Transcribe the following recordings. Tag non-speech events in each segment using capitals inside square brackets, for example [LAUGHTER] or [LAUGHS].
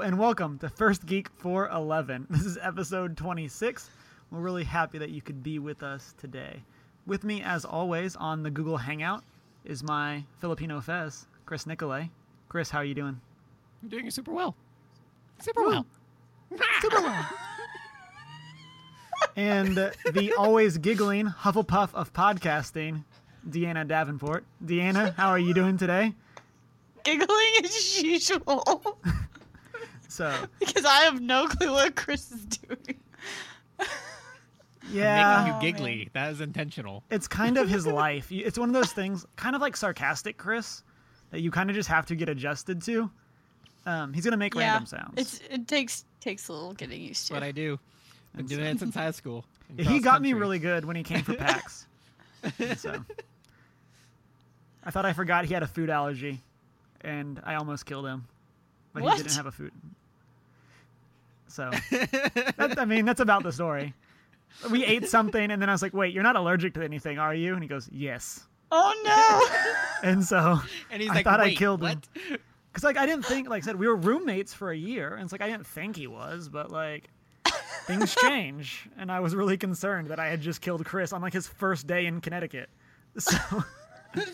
Hello and welcome to First Geek 411. This is episode 26. We're really happy that you could be with us today. With me, as always, on the Google Hangout is my Filipino Fez, Chris Nicolay. Chris, how are you doing? I'm doing it super well. Super well. [LAUGHS] Super well. and uh, the always giggling Hufflepuff of podcasting, Deanna Davenport. Deanna, how are you doing today? giggling as usual [LAUGHS] So, [LAUGHS] because I have no clue what Chris is doing. yeah. Making Oh, you giggly. That is intentional. it's kind of his [LAUGHS] life. It's one of those things, kind of like sarcastic Chris, that you kind of just have to get adjusted to. Um, he's gonna make random sounds. It's it takes takes a little getting used to. what I do. I've been And doing so- it since high school. [LAUGHS] he cross got me really good when he came for PAX. So I thought I forgot he had a food allergy, and I almost killed him, but What? he didn't have a food. So [LAUGHS] that, I mean, that's about the story. We ate something, and then I was like, "Wait, you're not allergic to anything, are you?" And he goes, "Yes." oh no! [LAUGHS] And so And he's I like, thought I killed what? him. Because like I didn't think, like I said, we were roommates for a year, and it's like I didn't think he was, but like things [LAUGHS] change, and I was really concerned that I had just killed Chris on like his first day in Connecticut. So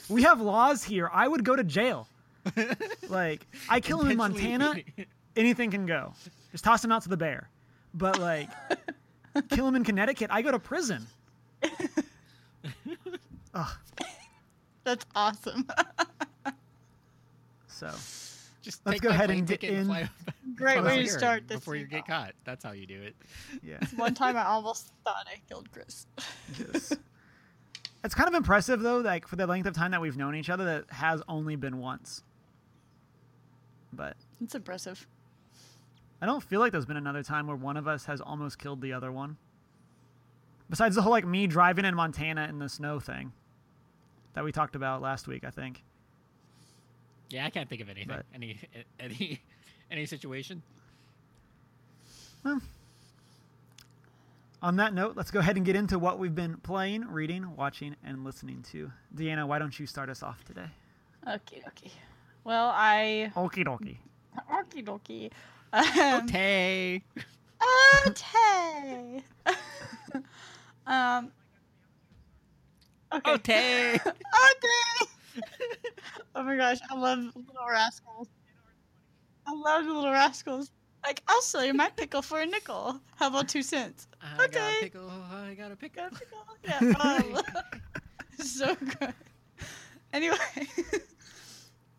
we have laws here. I would go to jail. Like I kill him in Montana, anything can go. Just toss him out to the bear. But like [LAUGHS] kill him in Connecticut, I go to prison. [LAUGHS] Ugh. that's awesome. [LAUGHS] So Just Let's go ahead and get ticket and in. fly Great across way to start this. before you get off. caught. That's how you do it. yeah. One time I almost thought I killed Chris. Yes. It's kind of impressive though, like for the length of time that we've known each other, that has only been once. But It's impressive. I don't feel like there's been another time where one of us has almost killed the other one. Besides the whole like me driving in Montana in the snow thing that we talked about last week, I think. Yeah, I can't think of anything. But- Any [LAUGHS] any any situation. Hmm. On that note, let's go ahead and get into what we've been playing, reading, watching, and listening to. Deanna, why don't you start us off today? Okay, okay. Well, I Okie dokie. [LAUGHS] okie dokie. Um, Tay. okay. um. Okay. Oh, [LAUGHS] Okay. oh my gosh, I love Little Rascals. I love the Little Rascals. Like, I'll sell you my pickle for a nickel. How about two cents? I got Okay. a pickle. I got a pickle. Got a pickle? Yeah. Um, [LAUGHS] [LAUGHS] so good. Anyway,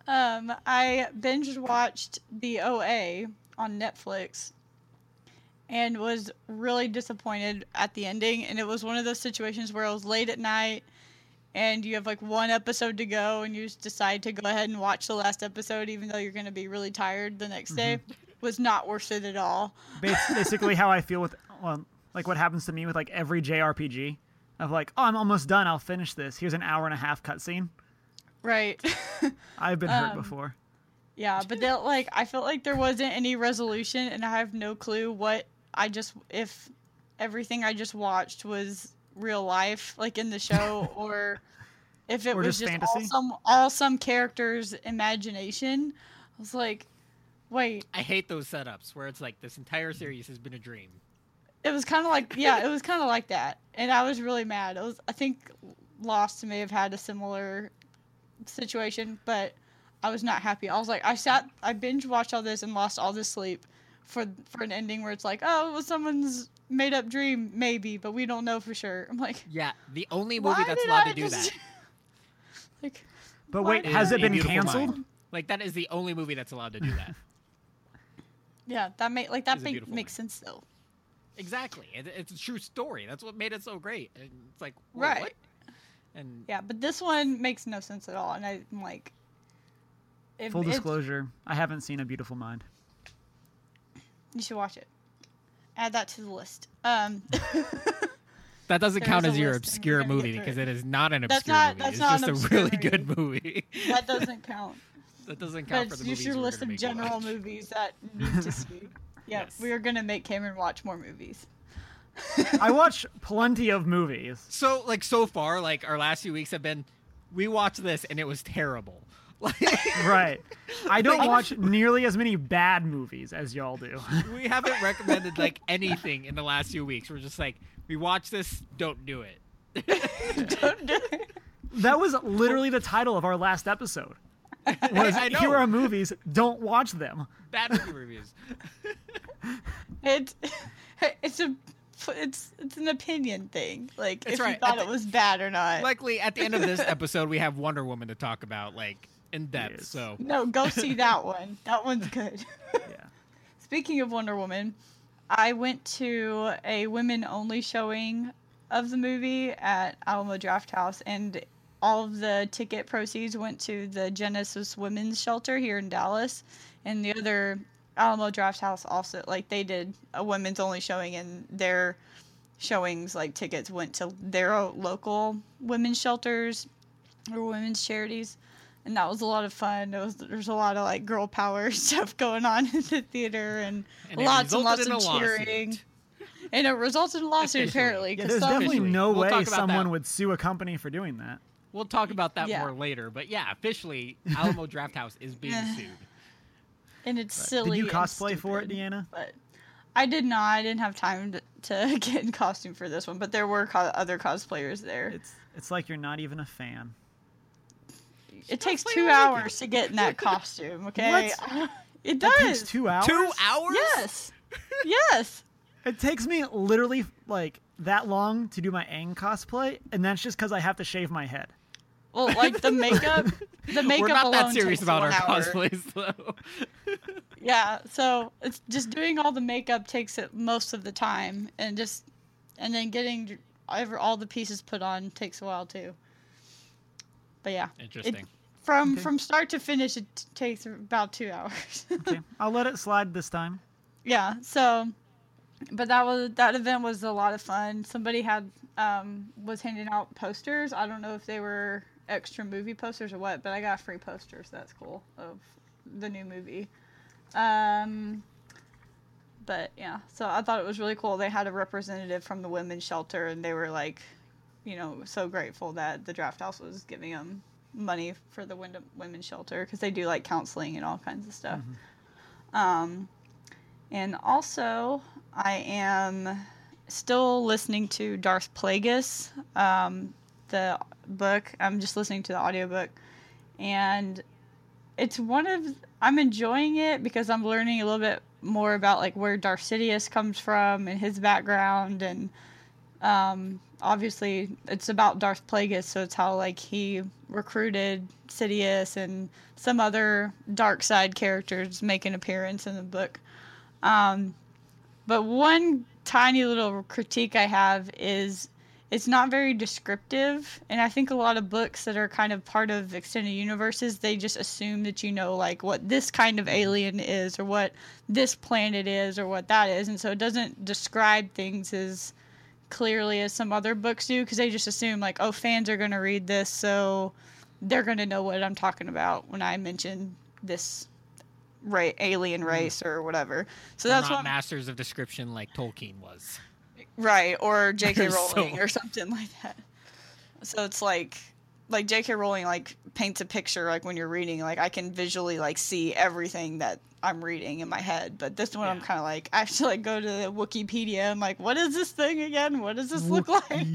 um, I binge watched the OA on Netflix and was really disappointed at the ending. And it was one of those situations where it was late at night and you have like one episode to go and you just decide to go ahead and watch the last episode even though you're going to be really tired the next day was not worth it at all. [LAUGHS] Basically how I feel with well, like what happens to me with like every JRPG of like, oh, I'm almost done. I'll finish this. Here's an hour and a half cutscene. Right. I've been hurt [LAUGHS] Um, before. Yeah, but that like I felt like there wasn't any resolution, and I have no clue what I just if everything I just watched was real life, like in the show, [LAUGHS] or if it Or was just just, all some all some character's imagination. I was like, wait, I hate those setups where it's like this entire series has been a dream. it was kind of like yeah, it was kind of like that, and I was really mad. It was I think Lost may have had a similar situation, but I was not happy. I was like, I sat, I binge watched all this and lost all this sleep for for an ending where it's like, oh, it was someone's made up dream, maybe, but we don't know for sure. I'm like, Yeah, the only movie that's allowed I to do just- that. [LAUGHS] like, But wait, has I- it been canceled? Mind. Like that is the only movie that's allowed to do that. [LAUGHS] [LAUGHS] yeah, that make like that make, makes mind. sense though. exactly. It, it's a true story. That's what made it so great. And it's like whoa, Right. What? And Yeah, but this one makes no sense at all, and I'm like, if Full disclosure, I haven't seen A Beautiful Mind. you should watch it. Add that to the list. Um, [LAUGHS] that doesn't There's count as your obscure we're gonna get movie because it. it is not an That's obscure not- movie. that's it's not just an a really movie. good movie. that doesn't count. [LAUGHS] that doesn't But count for it's the just your list of general watch. movies that [LAUGHS] need to see. Yeah, Yes. we are gonna make Cameron watch more movies. I watch plenty of movies. So like so far, like our last few weeks have been, we watched this and it was terrible. [LAUGHS] Like, Right. I don't Like- watch nearly as many bad movies as y'all do. [LAUGHS] we haven't recommended like anything in the last few weeks. We're just like, we watch this, don't do it. [LAUGHS] Don't do it. That was literally the title of our last episode. Was I know. here are movies, don't watch them. Bad movie reviews. It's it's a it's it's an opinion thing. Like That's if right. you thought At it was bad or not. Likely at the end of this episode, we have Wonder Woman to talk about, like in depth. So no, go see that one. That one's good. [LAUGHS] Yeah. Speaking of Wonder Woman, I went to a women only showing of the movie at Alamo Drafthouse, and all of the ticket proceeds went to the Genesis Women's Shelter here in Dallas. And the other Alamo Drafthouse also, like, they did a women's only showing, and their showings, like, tickets went to their local women's shelters or women's charities and that was a lot of fun. There was there's a lot of like girl power [LAUGHS] stuff going on in the theater, and, And lots and lots of in lawsuit. cheering. And it resulted in a lawsuit Officially. apparently. Yeah, 'cause there's some- definitely no We'll way someone that. would sue a company for doing that. we'll talk about that Yeah. more later. But yeah, officially, Alamo Drafthouse is being [LAUGHS] sued. and it's Right. silly. Did you and cosplay for it, Deanna? But I did not. I didn't have time to, to [LAUGHS] get in costume for this one. But there were co- other cosplayers there. It's it's like you're not even a fan. It takes two like it. hours to get in that [LAUGHS] costume. Okay, [LAUGHS] it does. It takes two hours. Two hours? Yes, [LAUGHS] yes. It takes me literally like that long to do my Aang cosplay, and that's just because I have to shave my head. Well, like the makeup, the makeup We're not alone that serious about our hour. cosplays, though. Yeah, so it's just doing all the makeup takes it most of the time, and just and then getting ever all the pieces put on takes a while too. But yeah, Interesting. from Okay. from start to finish, it t- takes about two hours. [LAUGHS] Okay, I'll let it slide this time. yeah, so but that was that event was a lot of fun. Somebody had um was handing out posters. I don't know if they were extra movie posters or what, but I got free posters. That's cool of the new movie. Um but yeah, so I thought it was really cool. They had a representative from the women's shelter and they were like, you know, so grateful that the draft house was giving them money for the women's shelter because they do like counseling and all kinds of stuff. Um, and also, I am still listening to Darth Plagueis, um, the book. I'm just listening to the audiobook. And it's one of, I'm enjoying it because I'm learning a little bit more about like where Darth Sidious comes from and his background. And um, obviously, it's about Darth Plagueis, so it's how like he recruited Sidious and some other dark side characters make an appearance in the book. Um, but one tiny little critique I have is it's not very descriptive, and I think a lot of books that are kind of part of extended universes they just assume that you know like what this kind of alien is or what this planet is or what that is, and so it doesn't describe things as clearly as some other books do because they just assume like oh fans are going to read this so they're going to know what I'm talking about when I mention this right alien mm. race or whatever. So We're that's not what masters of description like Tolkien was. right or [LAUGHS] J.K. So- Rowling or something like that. So it's like like J.K. Rowling like paints a picture like when you're reading like I can visually like see everything that I'm reading in my head. But this one I'm kind of like I have to like go to the Wikipedia. I'm like, what is this thing again? What does this look like?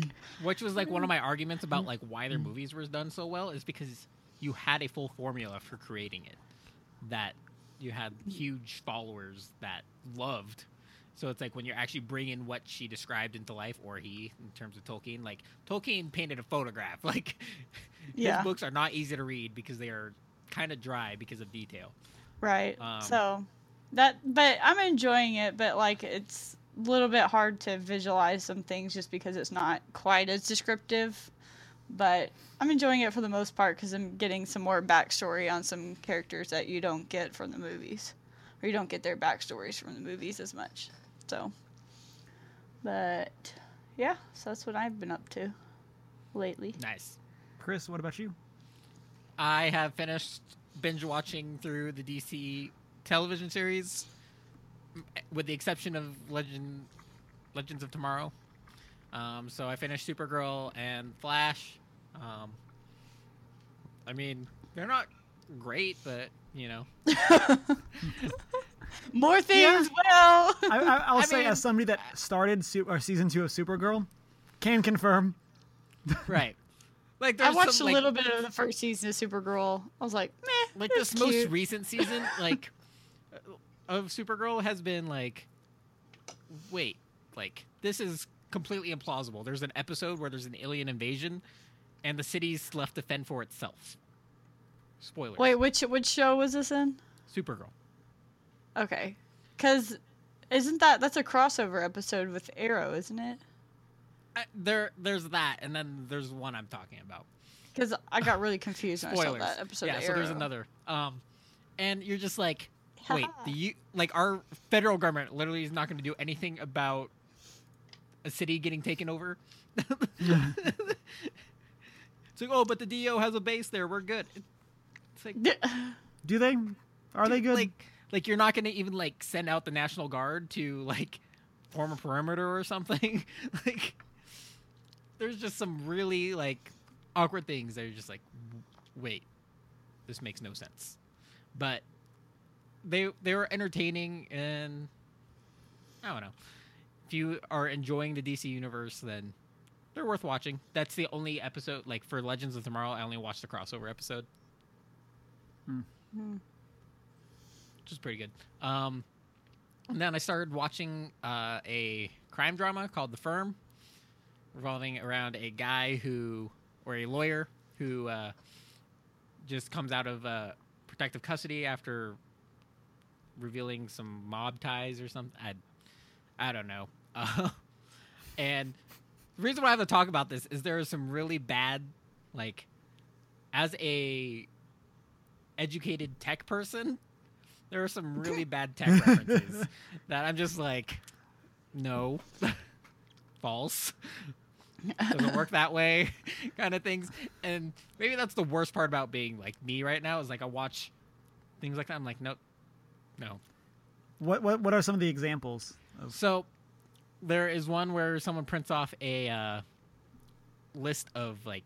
Which was like one of my arguments about like why their mm. movies were done so well is because you had a full formula for creating it. That you had mm. huge followers that loved. So it's like when you're actually bringing what she described into life, or he, in terms of Tolkien, like Tolkien painted a photograph. [LAUGHS] Like Yeah. his books are not easy to read because they are kind of dry because of detail. Right. Um, so that but I'm enjoying it, but like it's a little bit hard to visualize some things just because it's not quite as descriptive. But I'm enjoying it for the most part because I'm getting some more backstory on some characters that you don't get from the movies, or you don't get their backstories from the movies as much. So, but yeah, so that's what I've been up to lately. Nice. Chris, what about you? I have finished binge watching through the DC television series, with the exception of Legend, Legends of Tomorrow. Um, so I finished Supergirl and Flash. Um, I mean, they're not great, but you know, [LAUGHS] More things. Well, I, I, I'll [LAUGHS] I say, mean- as somebody that started su- or season two of Supergirl, can confirm. right? Like I watched some, a like, little bit of the first season of Supergirl. I was like, meh. like this most recent season, [LAUGHS] like of Supergirl has been like, wait, like this is completely implausible. There's an episode where there's an alien invasion, and the city's left to fend for itself. Spoiler. Wait, which which show was this in? Supergirl. Okay, because isn't that that's a crossover episode with Arrow, isn't it? I, there, there's that, and then there's one I'm talking about. Because I got really confused when I saw Spoilers. that episode. yeah, of so there's another. Um, and you're just like, [LAUGHS] wait, the you like our federal government literally is not going to do anything about a city getting taken over. [LAUGHS] [LAUGHS] it's like, oh, but the DEO has a base there. We're good. It's like, Do they? Are they good? like, like you're not going to even like send out the National Guard to like form a perimeter or something. like, there's just some really like awkward things that are just like, wait, this makes no sense. But they they were entertaining and I don't know. If you are enjoying the DC universe, then they're worth watching. That's the only episode like for Legends of Tomorrow. I only watched the crossover episode. Hmm. which is pretty good. Um, and then I started watching uh, a crime drama called The Firm, revolving around a guy who, or a lawyer who, uh, just comes out of uh, protective custody after revealing some mob ties or something. I, I don't know. Uh, [LAUGHS] and the reason why I have to talk about this is there are some really bad, like, as a educated tech person, there are some really bad tech [LAUGHS] references that I'm just like, no, [LAUGHS] false. [LAUGHS] Doesn't work that way, [LAUGHS] kind of things. And maybe that's the worst part about being like me right now is like I watch things like that. I'm like, nope, no. what what what are some of the examples? Of, So there is one where someone prints off a uh, list of like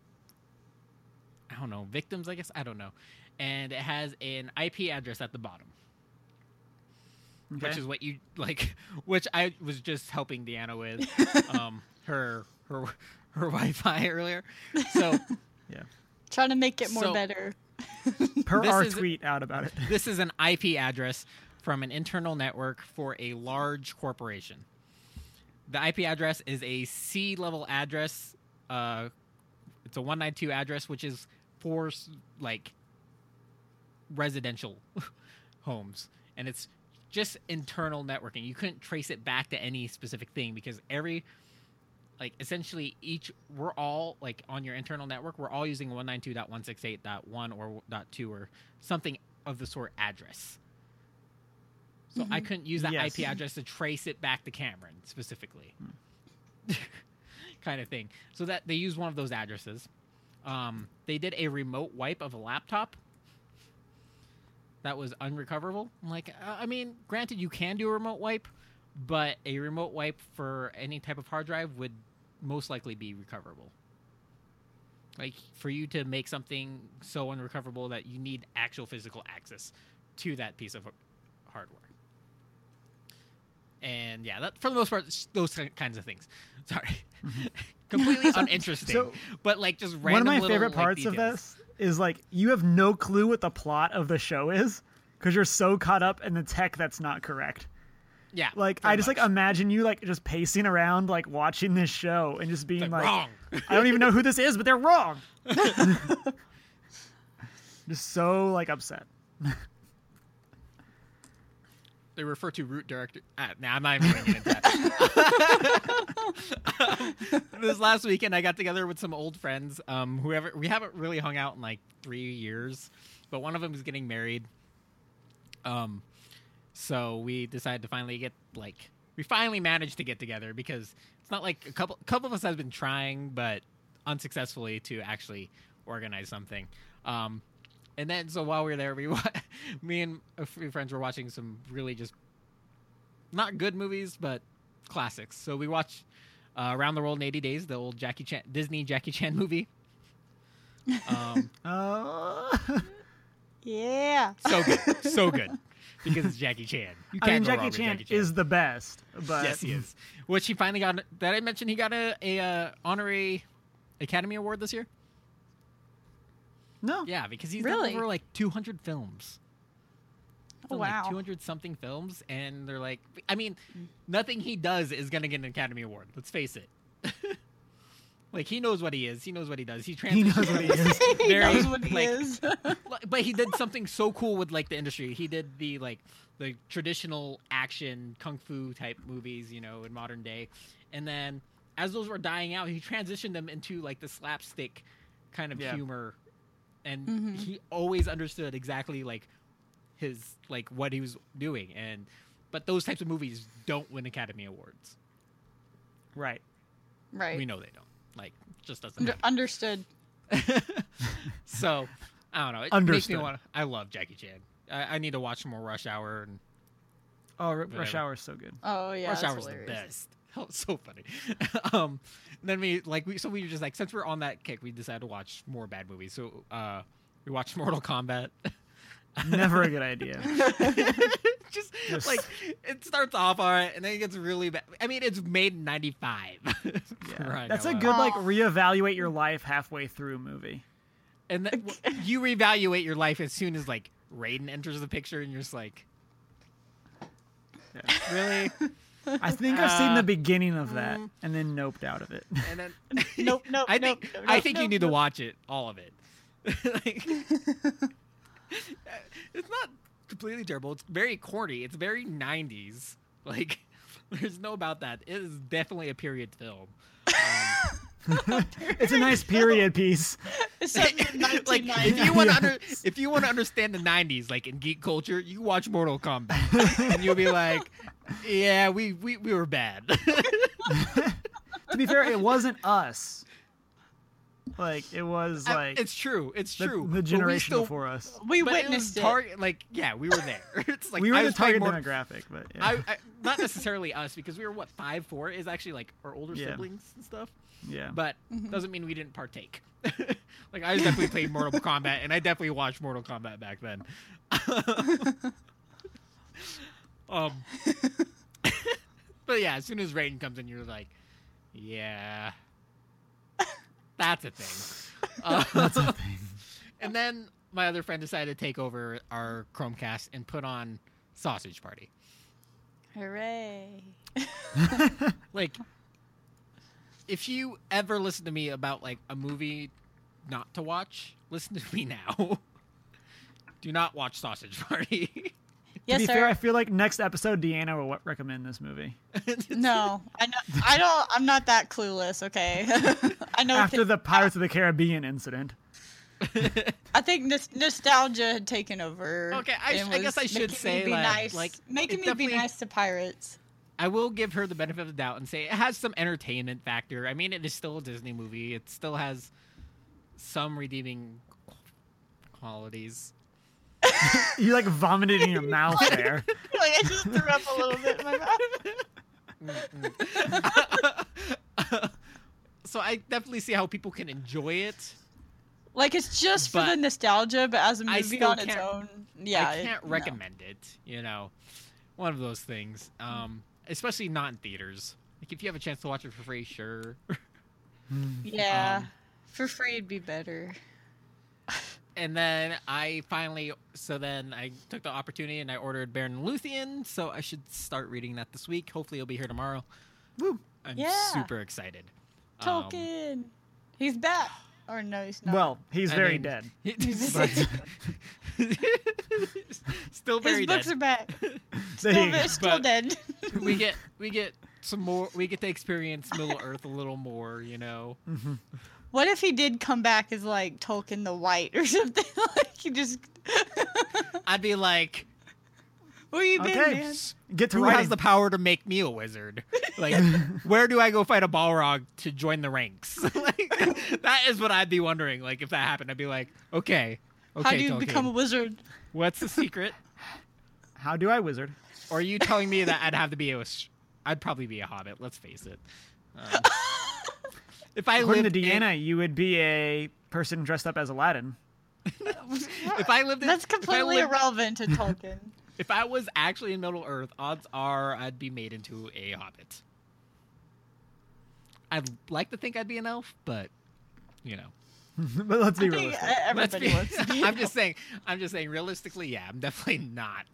I don't know victims. I guess I don't know, and it has an IP address at the bottom. which is what you like [LAUGHS] which i was just helping deanna with um her her [LAUGHS] her wi-fi earlier. So [LAUGHS] yeah, Trying to make it more So- better. [LAUGHS] per this our is- tweet out about it. this is an ip address from an internal network for a large corporation. The ip address is a c level address uh it's a 192 address which is for like residential homes. And it's just internal networking. You couldn't trace it back to any specific thing because every like essentially each we're all like on your internal network we're all using 192.168.1 or .2 or something of the sort address. So i couldn't use that Yes. ip address to trace it back to cameron specifically. [LAUGHS] Kind of thing. So that they use one of those addresses. Um, they did a remote wipe of a laptop. That was unrecoverable. I'm like uh, i mean granted you can do a remote wipe but a remote wipe for any type of hard drive would most likely be recoverable. Like for you to make something so unrecoverable that you need actual physical access to that piece of hardware. And yeah, that for the most part, those kinds of things. [LAUGHS] Sorry, mm-hmm. [LAUGHS] completely uninteresting, so- but like just random One of my little, favorite like, parts of this is like you have no clue what the plot of the show is because you're so caught up in the tech that's not correct. Yeah, Like I just much. like imagine you like just pacing around like watching this show and just being like, like, wrong. I don't even know who this is, but they're wrong. [LAUGHS] just so like upset. they refer to root director. Ah, nah, I'm not even going to get into that. Um, [LAUGHS] this last weekend, I got together with some old friends. Um, whoever we haven't really hung out in like three years, but one of them is getting married. Um, so we decided to finally get like we finally managed to get together because it's not like a couple couple of us has been trying, but unsuccessfully to actually organize something. Um, and then so while we were there, we [LAUGHS] me and a few friends were watching some really just not good movies, but classics. So we watched uh, Around the World in 80 Days, the old Jackie Chan Disney Jackie Chan [LAUGHS] movie. Um, Uh, [LAUGHS] Yeah. So good, so good, because it's Jackie Chan. [LAUGHS] You I mean, can't go wrong Jackie with Chan, Jackie Chan is the best, but yes, he is. Which he finally got. Did I mention he got a, a uh, honorary Academy Award this year? No, Yeah, because he's Really? done over like 200 films. Oh, done, like, wow. 200 something films, and they're like, I mean, nothing he does is gonna get an Academy Award. Let's face it. [LAUGHS] like he knows what he is. He knows what he does. He he knows what he is. [LAUGHS] he Very, knows what he like- is. [LAUGHS] But he did something so cool with like the industry. He did the like the traditional action kung fu type movies, you know, in modern day. And then as those were dying out, he transitioned them into like the slapstick kind of Yeah. humor. And Mhm. he always understood exactly like his like what he was doing and but those types of movies don't win Academy Awards. right. right. We know they don't. Like just doesn't Under- understood. [LAUGHS] so I don't know. It makes me Understood. want. I love Jackie Chan. I, I need to watch more Rush Hour and Oh, R- Rush Hour is so good. Oh yeah. Rush that's Hour's hilarious. the best. [LAUGHS] Oh, so funny. [LAUGHS] um, then we like we so we were just like since we're on that kick, we decided to watch more bad movies. So uh, we watched Mortal Kombat. Never a good idea. [LAUGHS] [LAUGHS] just, Just- like it starts off all right, and then it gets really bad. I mean, it's made in '95. [LAUGHS] Yeah. That's a good like reevaluate your life halfway through movie. And then w- you reevaluate your life as soon as like Raiden enters the picture, and you're just like, Yeah. really? I think I've seen Uh, the beginning of that mm. and then noped out of it. And then Nope, nope, I think nope, nope, I nope, think you nope, need to watch it, all of it. like, it's not completely terrible. It's very corny. It's very '90s. Like, [LAUGHS] there's no about that. It is definitely a period film. Um, it's a nice period piece. It's set in the [LAUGHS] like if you want to under, if you want to understand the '90s, like in geek culture, you watch Mortal Kombat, [LAUGHS] and you'll be like, "Yeah, we we, we were bad." To be fair, it wasn't us. Like it was I- like it's true. It's the, true. the but we generation still- before us. we but witnessed it. it. Target, like yeah, we were there. [LAUGHS] it's like we were I the was target Mortal- demographic, but yeah. I, I not necessarily us because we were what five four is actually like our older Yeah. siblings and stuff, yeah. but Mhm. doesn't mean we didn't partake. [LAUGHS] like I definitely played Mortal [LAUGHS] Kombat, and I definitely watched Mortal Kombat back then. um, but yeah, as soon as Raiden comes in, you're like, yeah, that's a thing. [LAUGHS] Uh, That's a thing. [LAUGHS] and then my other friend decided to take over our Chromecast and put on Sausage Party. Hooray! [LAUGHS] like if you ever listen to me about like a movie not to watch listen to me now do not watch sausage party Yes, to be sir. fair, I feel like next episode Deanna will recommend this movie [LAUGHS] no, I know. I don't. I'm not that clueless. Okay. [LAUGHS] I know. after thi- the Pirates of the Caribbean incident. [LAUGHS] I think nos- nostalgia had taken over. Okay, I sh- I guess I should say me be that, nice, like, making me be nice to pirates. i will give her the benefit of the doubt and say it has some entertainment factor i mean it is still a disney movie it still has some redeeming qualities [LAUGHS] You like vomited in your [LAUGHS] mouth there. like I just threw up a little bit in my mouth. [LAUGHS] so i definitely see how people can enjoy it Like it's just for the nostalgia, but as a movie on its own, yeah, I can't no. recommend it. You know, one of those things. Um, especially not in theaters. Like if you have a chance to watch it for free, sure. Yeah, Um, for free it'd be better. And then I finally, so then I took the opportunity and I ordered Beren and Luthien. So I should start reading that this week. Hopefully, it'll be here tomorrow. Woo. I'm Yeah. super excited. Um, Tolkien, he's back. Or no, he's not. Well, he's I very mean, dead. but- [LAUGHS] [LAUGHS] still his very books dead. are back. [LAUGHS] Still, you go. ve- still dead. we get we get some more. We get to experience Middle Earth a little more. You know. Mhm. What if he did come back as like Tolkien the White or [LAUGHS] something? like he just. [LAUGHS] I'd be like, Where you been, Okay. man? Get to who writing. has the power to make me a wizard? [LAUGHS] Like, where do I go fight a Balrog to join the ranks? like, that is what I'd be wondering. Like, if that happened, I'd be like, okay, okay, How do you Tolkien, become a wizard? what's the secret? How do I wizard? Or are you telling me that I'd have to be a? I'd probably be a hobbit. Let's face it. Um, if I According to lived in- Deanna, you would be a person dressed up as Aladdin. [LAUGHS] if I lived in, That's completely lived- irrelevant to Tolkien. [LAUGHS] If I was actually in Middle Earth, odds are I'd be made into a hobbit. I'd like to think I'd be an elf, but you know. [LAUGHS] but let's be I think realistic. e- Let's everybody be- wants to be. I'm just saying. I'm just saying. Realistically, yeah, I'm definitely not.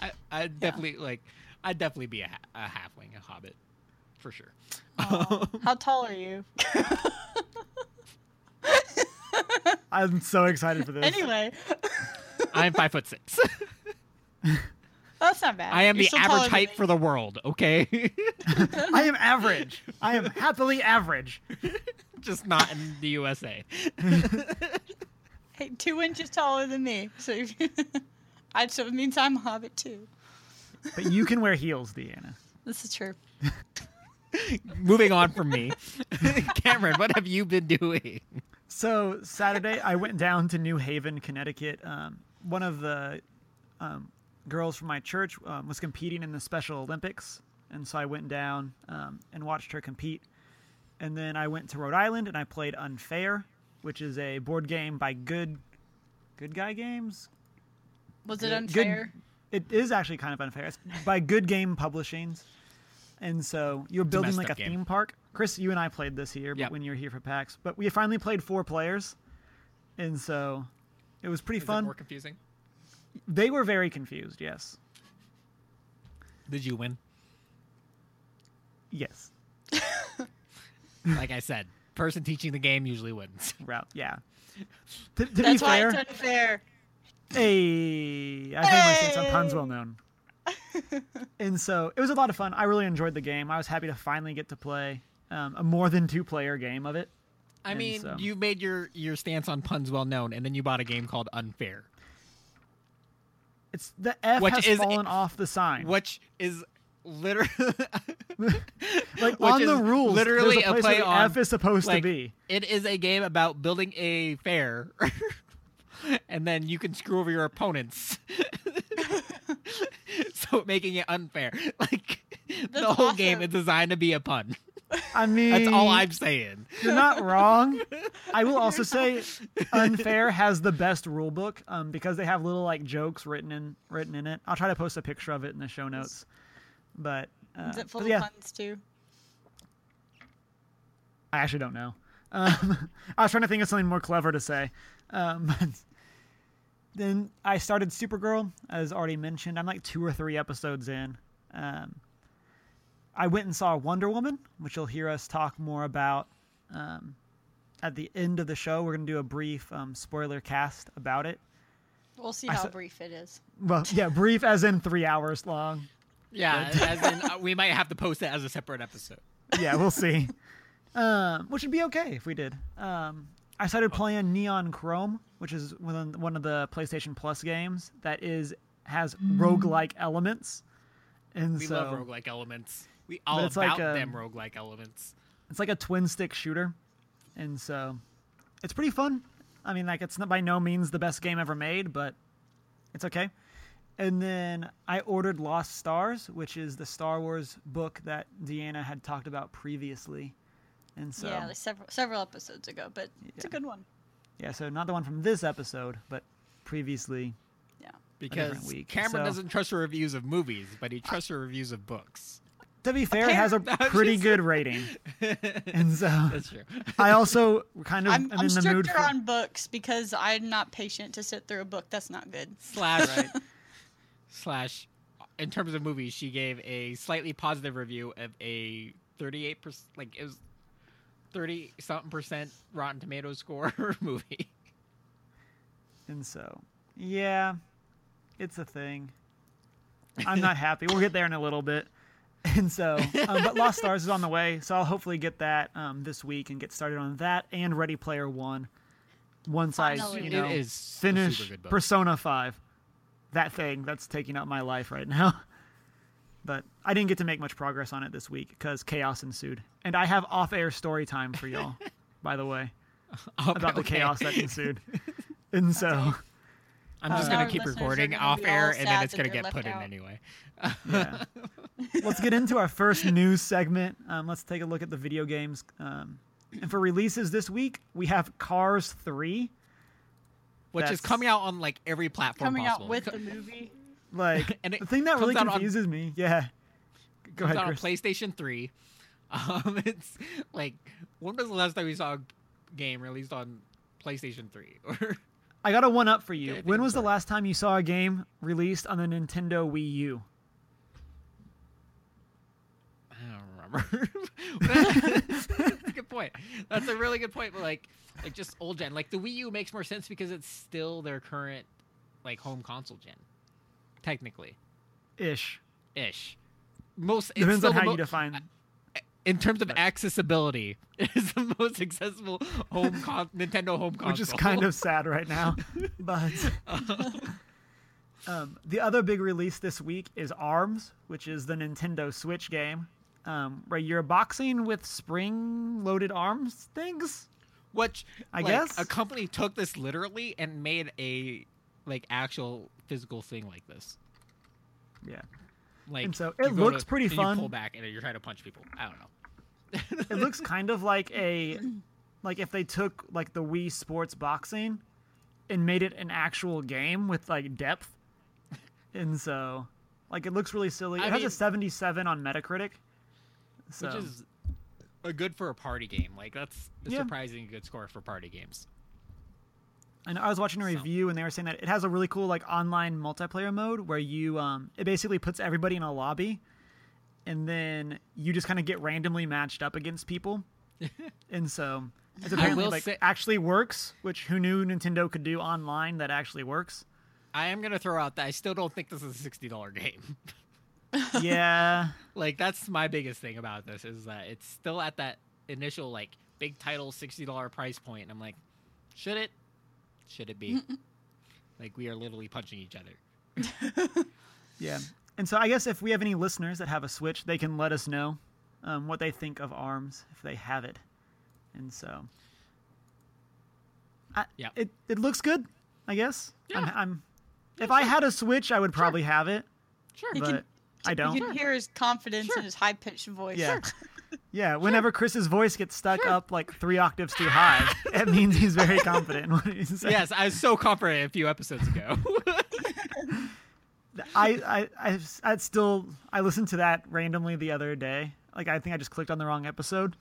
I, I'd definitely like. I'd definitely be a, ha- a halfling, a hobbit, for sure. Aw, How tall are you? [LAUGHS] I'm so excited for this. anyway, I'm five foot six. [LAUGHS] that's not bad. I am You're the average height for the world. Okay, [LAUGHS] I am average. I am happily average. just not in the USA. Hey, two inches taller than me. So, if I so it means I'm a hobbit too. But you can wear heels, Deanna. This is true. Moving on from me, [LAUGHS] Cameron, what have you been doing? So Saturday, I went down to New Haven, Connecticut. Um, one of the um, girls from my church um, was competing in the Special Olympics, and so I went down um, and watched her compete. And then I went to Rhode Island and I played Unfair, which is a board game by Good Good Guy Games. Was it unfair? Good- unfair? It is actually kind of unfair. It's by Good Game Publishings. And so you're building messed like a game. theme park. Chris, you and I played this here, but Yep. when you were here for PAX. But we finally played four players. And so it was pretty Is it fun. more confusing? They were very confused, yes. Did you win? Yes. Like I said, person teaching the game usually wins. [LAUGHS] Route, yeah. To, to be That's why fair, it's unfair. hey, I think my stance on pun's well known. And so it was a lot of fun. I really enjoyed the game. I was happy to finally get to play um, a more than two player game of it. I And mean, so- you made your your stance on puns well known, and then you bought a game called Unfair, It's the F Which has is- fallen off the sign. which is literally [LAUGHS] like [LAUGHS] on the rules, literally a place play where the on F is supposed like, to be. It is a game about building a fair, [LAUGHS] and then you can screw over your opponents, [LAUGHS] so making it unfair. [LAUGHS] Like the That's whole game is designed to be a pun. I [LAUGHS] mean, That's all I'm saying. You're not wrong. I will also say, Unfair has the best rule book um, because they have little like jokes written in written in it. I'll try to post a picture of it in the show notes. But, uh, Is it full but of yeah, puns too? I actually don't know. Um, I was trying to think of something more clever to say. Um, but then I started Supergirl, as already mentioned. I'm like two or three episodes in. Um, I went and saw Wonder Woman, which you'll hear us talk more about um, at the end of the show. We're going to do a brief um, spoiler cast about it. We'll see how saw- brief it is. Well, [LAUGHS] yeah, brief as in three hours long. Yeah, as in [LAUGHS] uh, we might have to post it as a separate episode. yeah, we'll see. Um, which would be okay if we did. Um, I started playing Neon Chrome, which is one of, the PlayStation Plus games that is has roguelike elements. And We so love roguelike elements. We all it's about like, them um, roguelike elements. it's like a twin stick shooter. And so it's pretty fun. I mean, like it's not by no means the best game ever made, but it's okay. And then I ordered Lost Stars, which is the Star Wars book that Deanna had talked about previously. And so yeah, like several several episodes ago, but it's a good one. Yeah, so not the one from this episode, but previously. Yeah. Because week, Cameron so- doesn't trust her reviews of movies, but he trusts her reviews of books. To be fair, it has a [LAUGHS] pretty good rating, [LAUGHS] and so That's true. I also kind of I'm, am I'm in the mood for. on books because I'm not patient to sit through a book that's not good. slash right. [LAUGHS] slash in terms of movies she gave a slightly positive review of a 38 percent like it was 30 something percent rotten tomatoes score [LAUGHS] movie And so, yeah, it's a thing. I'm not happy. We'll get there in a little bit. And so, um, but Lost Stars is on the way, so I'll hopefully get that um, this week and get started on that and Ready Player One. Once I, Finally. you know, is a finish. Persona Five, that thing that's taking up my life right now. [LAUGHS] But I didn't get to make much progress on it this week because chaos ensued, and I have off-air story time for y'all, [LAUGHS] by the way, about the chaos that ensued. And so. i'm just Uh, gonna keep recording off air, and then it's gonna get put left in anyway Yeah. [LAUGHS] let's get into our first news segment. Um, let's take a look at the video games um, and for releases this week, we have Cars 3. which is coming out on like every platform Coming possible. out with the movie. Like [LAUGHS] And the thing that really out on- confuses me, yeah. Go comes ahead, out on Chris. PlayStation 3. Um, [LAUGHS] it's like when was the last time we saw a game released on PlayStation 3? [LAUGHS] Or I got a one up for you. think When was the last time you saw a game released on the Nintendo Wii U? I don't remember. That's a good point. That's a really good point. But like, like just old gen. Like the Wii U makes more sense because it's still their current like home console gen, technically Ish. ish. Most it's Depends on how mo- you define. in terms of accessibility, [LAUGHS] it is the most accessible home con- [LAUGHS] Nintendo home console. which is kind of [LAUGHS] sad right now. But um, the other big release this week is ARMS, which is the Nintendo Switch game, um, where you're boxing with spring-loaded arms things. Which I like, guess. a company took this literally and made a like actual physical thing like this. Yeah, Like, And so it looks to- pretty fun. Pull back and you're trying to punch people. I don't know. [LAUGHS] it looks kind of like a like if they took like the Wii Sports boxing and made it an actual game with like depth, and so like it looks really silly. I it has a 77 on Metacritic. So. which is a good for a party game. Like that's a Yeah. surprisingly good score for party games. And I was watching a review, and they were saying that it has a really cool like online multiplayer mode where you um it basically puts everybody in a lobby, and then you just kind of get randomly matched up against people, [LAUGHS] and so it's apparently like say- actually works. Which who knew Nintendo could do online that actually works? I am gonna throw out that I still don't think this is a sixty dollar game. [LAUGHS] yeah, [LAUGHS] like that's my biggest thing about this is that it's still at that initial like big title sixty dollar price point, and I'm like, should it? Should it be? like we are literally punching each other. [LAUGHS] yeah. And so I guess if we have any listeners that have a Switch, they can let us know um, what they think of Arms if they have it, and so. I, Yeah. It it looks good, I guess. I'm, I'm if I had a Switch, I would probably have it, Sure. You but can- I don't. You can hear his confidence Sure. in his high pitched voice. Yeah. [LAUGHS] Yeah, whenever Chris's voice gets stuck up like three octaves too high, [LAUGHS] it means he's very confident in what he's saying. Yes, I was so confident a few episodes ago. [LAUGHS] I, I, I, I still, I listened to that randomly the other day. Like, I think I just clicked on the wrong episode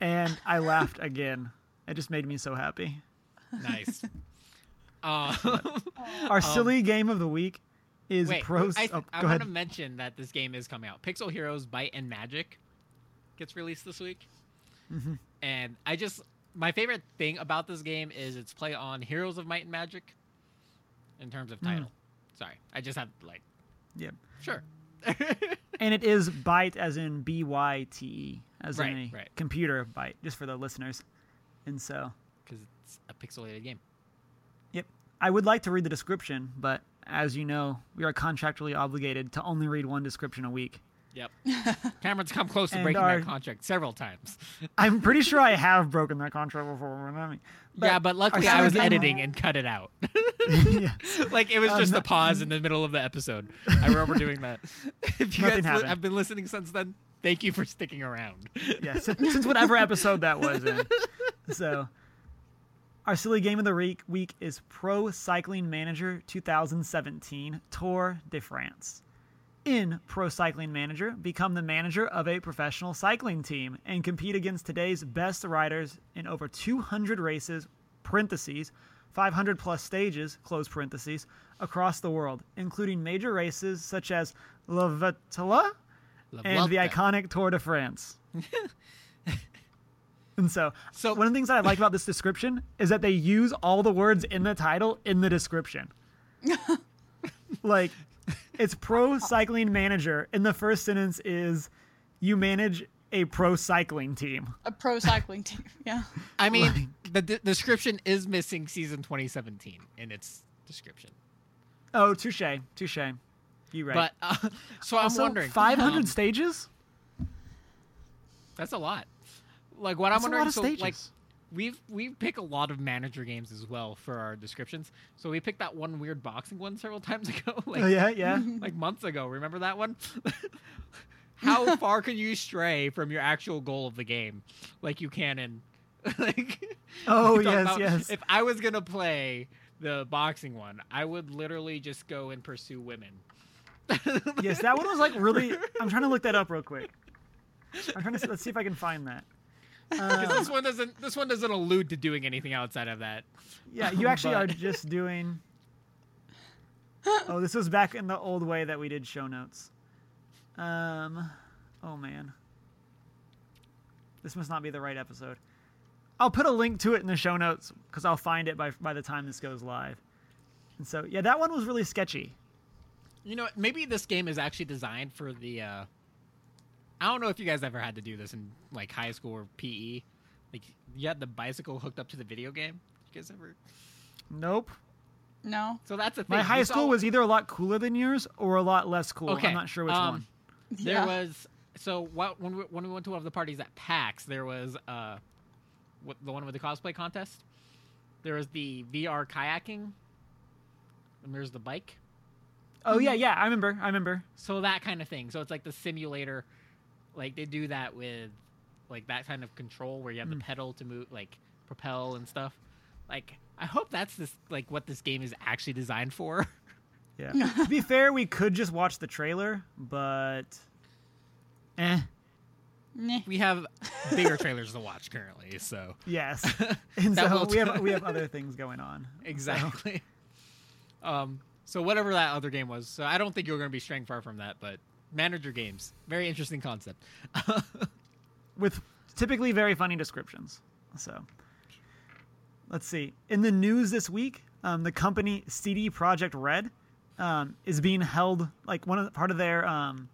and I laughed [LAUGHS] again. It just made me so happy. nice. Uh, Our silly game of the week is wait, pros. I, oh, I want to mention that this game is coming out. Pixel Heroes Byte and Magic gets released this week. Mm-hmm. And I just, my favorite thing about this game is its play on Heroes of Might and Magic in terms of title. Sorry, I just have like, Yeah. sure. [LAUGHS] And it is byte as in B Y T E, as in a right. computer byte, just for the listeners. And so, Because it's a pixelated game. Yep. I would like to read the description, but as you know, we are contractually obligated to only read one description a week. Yep. [LAUGHS] Cameron's come close to breaking our- that contract several times. I'm pretty sure I [LAUGHS] have broken that contract before. Mean, yeah, but luckily I was editing and cut it out. [LAUGHS] yeah. like it was Um, just a pause in the middle of the episode. I remember doing that. If you guys li- have been listening since then, thank you for sticking around. yeah, since, since whatever episode that was in. So, our silly game of the week, week is Pro Cycling Manager 2017 Tour de France. In Pro Cycling Manager, become the manager of a professional cycling team and compete against today's best riders in over 200 races, parentheses, 500 plus stages, close parentheses, across the world, including major races such as La Vuelta, and the iconic Tour de France. [LAUGHS] and so, So- one of the things that I like about this description is that they use all the words in the title in the description. [LAUGHS] like, it's [LAUGHS] pro cycling manager, and the first sentence is, "You manage a pro cycling team." A pro cycling team. [LAUGHS] Yeah. I mean, the d- description is missing season 2017 in its description. Oh, touche, touche. You right. But uh, [LAUGHS] so I'm also, wondering, 500 um, stages. That's a lot. Like what I'm That's a wondering, lot of so stages. like we've we pick a lot of manager games as well for our descriptions. So we picked that one weird boxing one several [LAUGHS] times ago. [LAUGHS] like oh yeah, yeah. [LAUGHS] like months ago. Remember that one? How far can you stray from your actual goal of the game, like you can in like, Oh, yes, about yes. If I was gonna play the boxing one, I would literally just go and pursue women. yes, that one was like really. I'm trying to look that up real quick. I'm trying to see, let's see if I can find that. Because Uh, this one doesn't. This one doesn't allude to doing anything outside of that. yeah, you actually are just doing. [LAUGHS] Oh, this was back in the old way that we did show notes. Um, oh man, this must not be the right episode. I'll put a link to it in the show notes because I'll find it by by the time this goes live. And so, yeah, that one was really sketchy. You know, maybe this game is actually designed for the. uh I don't know if you guys ever had to do this in like high school or PE. Like you had the bicycle hooked up to the video game. You guys ever? Nope. No. So that's the thing. My high You school saw- was either a lot cooler than yours or a lot less cool. Okay, I'm not sure which um, one. There Yeah. was so what when we, when we went to one of the parties at PAX, there was uh, what, the one with the cosplay contest. There was the VR kayaking, and there's the bike. Oh yeah, yeah, I remember. I remember. So that kind of thing. So it's like the simulator, like they do that with like that kind of control where you have Mm. the pedal to move, like propel and stuff. Like I hope that's this like what this game is actually designed for. [LAUGHS] Yeah. [LAUGHS] to be fair, we could just watch the trailer, but eh. Meh. we have bigger trailers to watch currently, so Yes. [LAUGHS] And so we have we have other things going on. So, exactly. Um, so whatever that other game was, so I don't think you're going to be straying far from that, but manager games, very interesting concept. [LAUGHS] with typically very funny descriptions. So let's see. In the news this week, um, the company CD Projekt Red um, is being held like one of the, part of their um,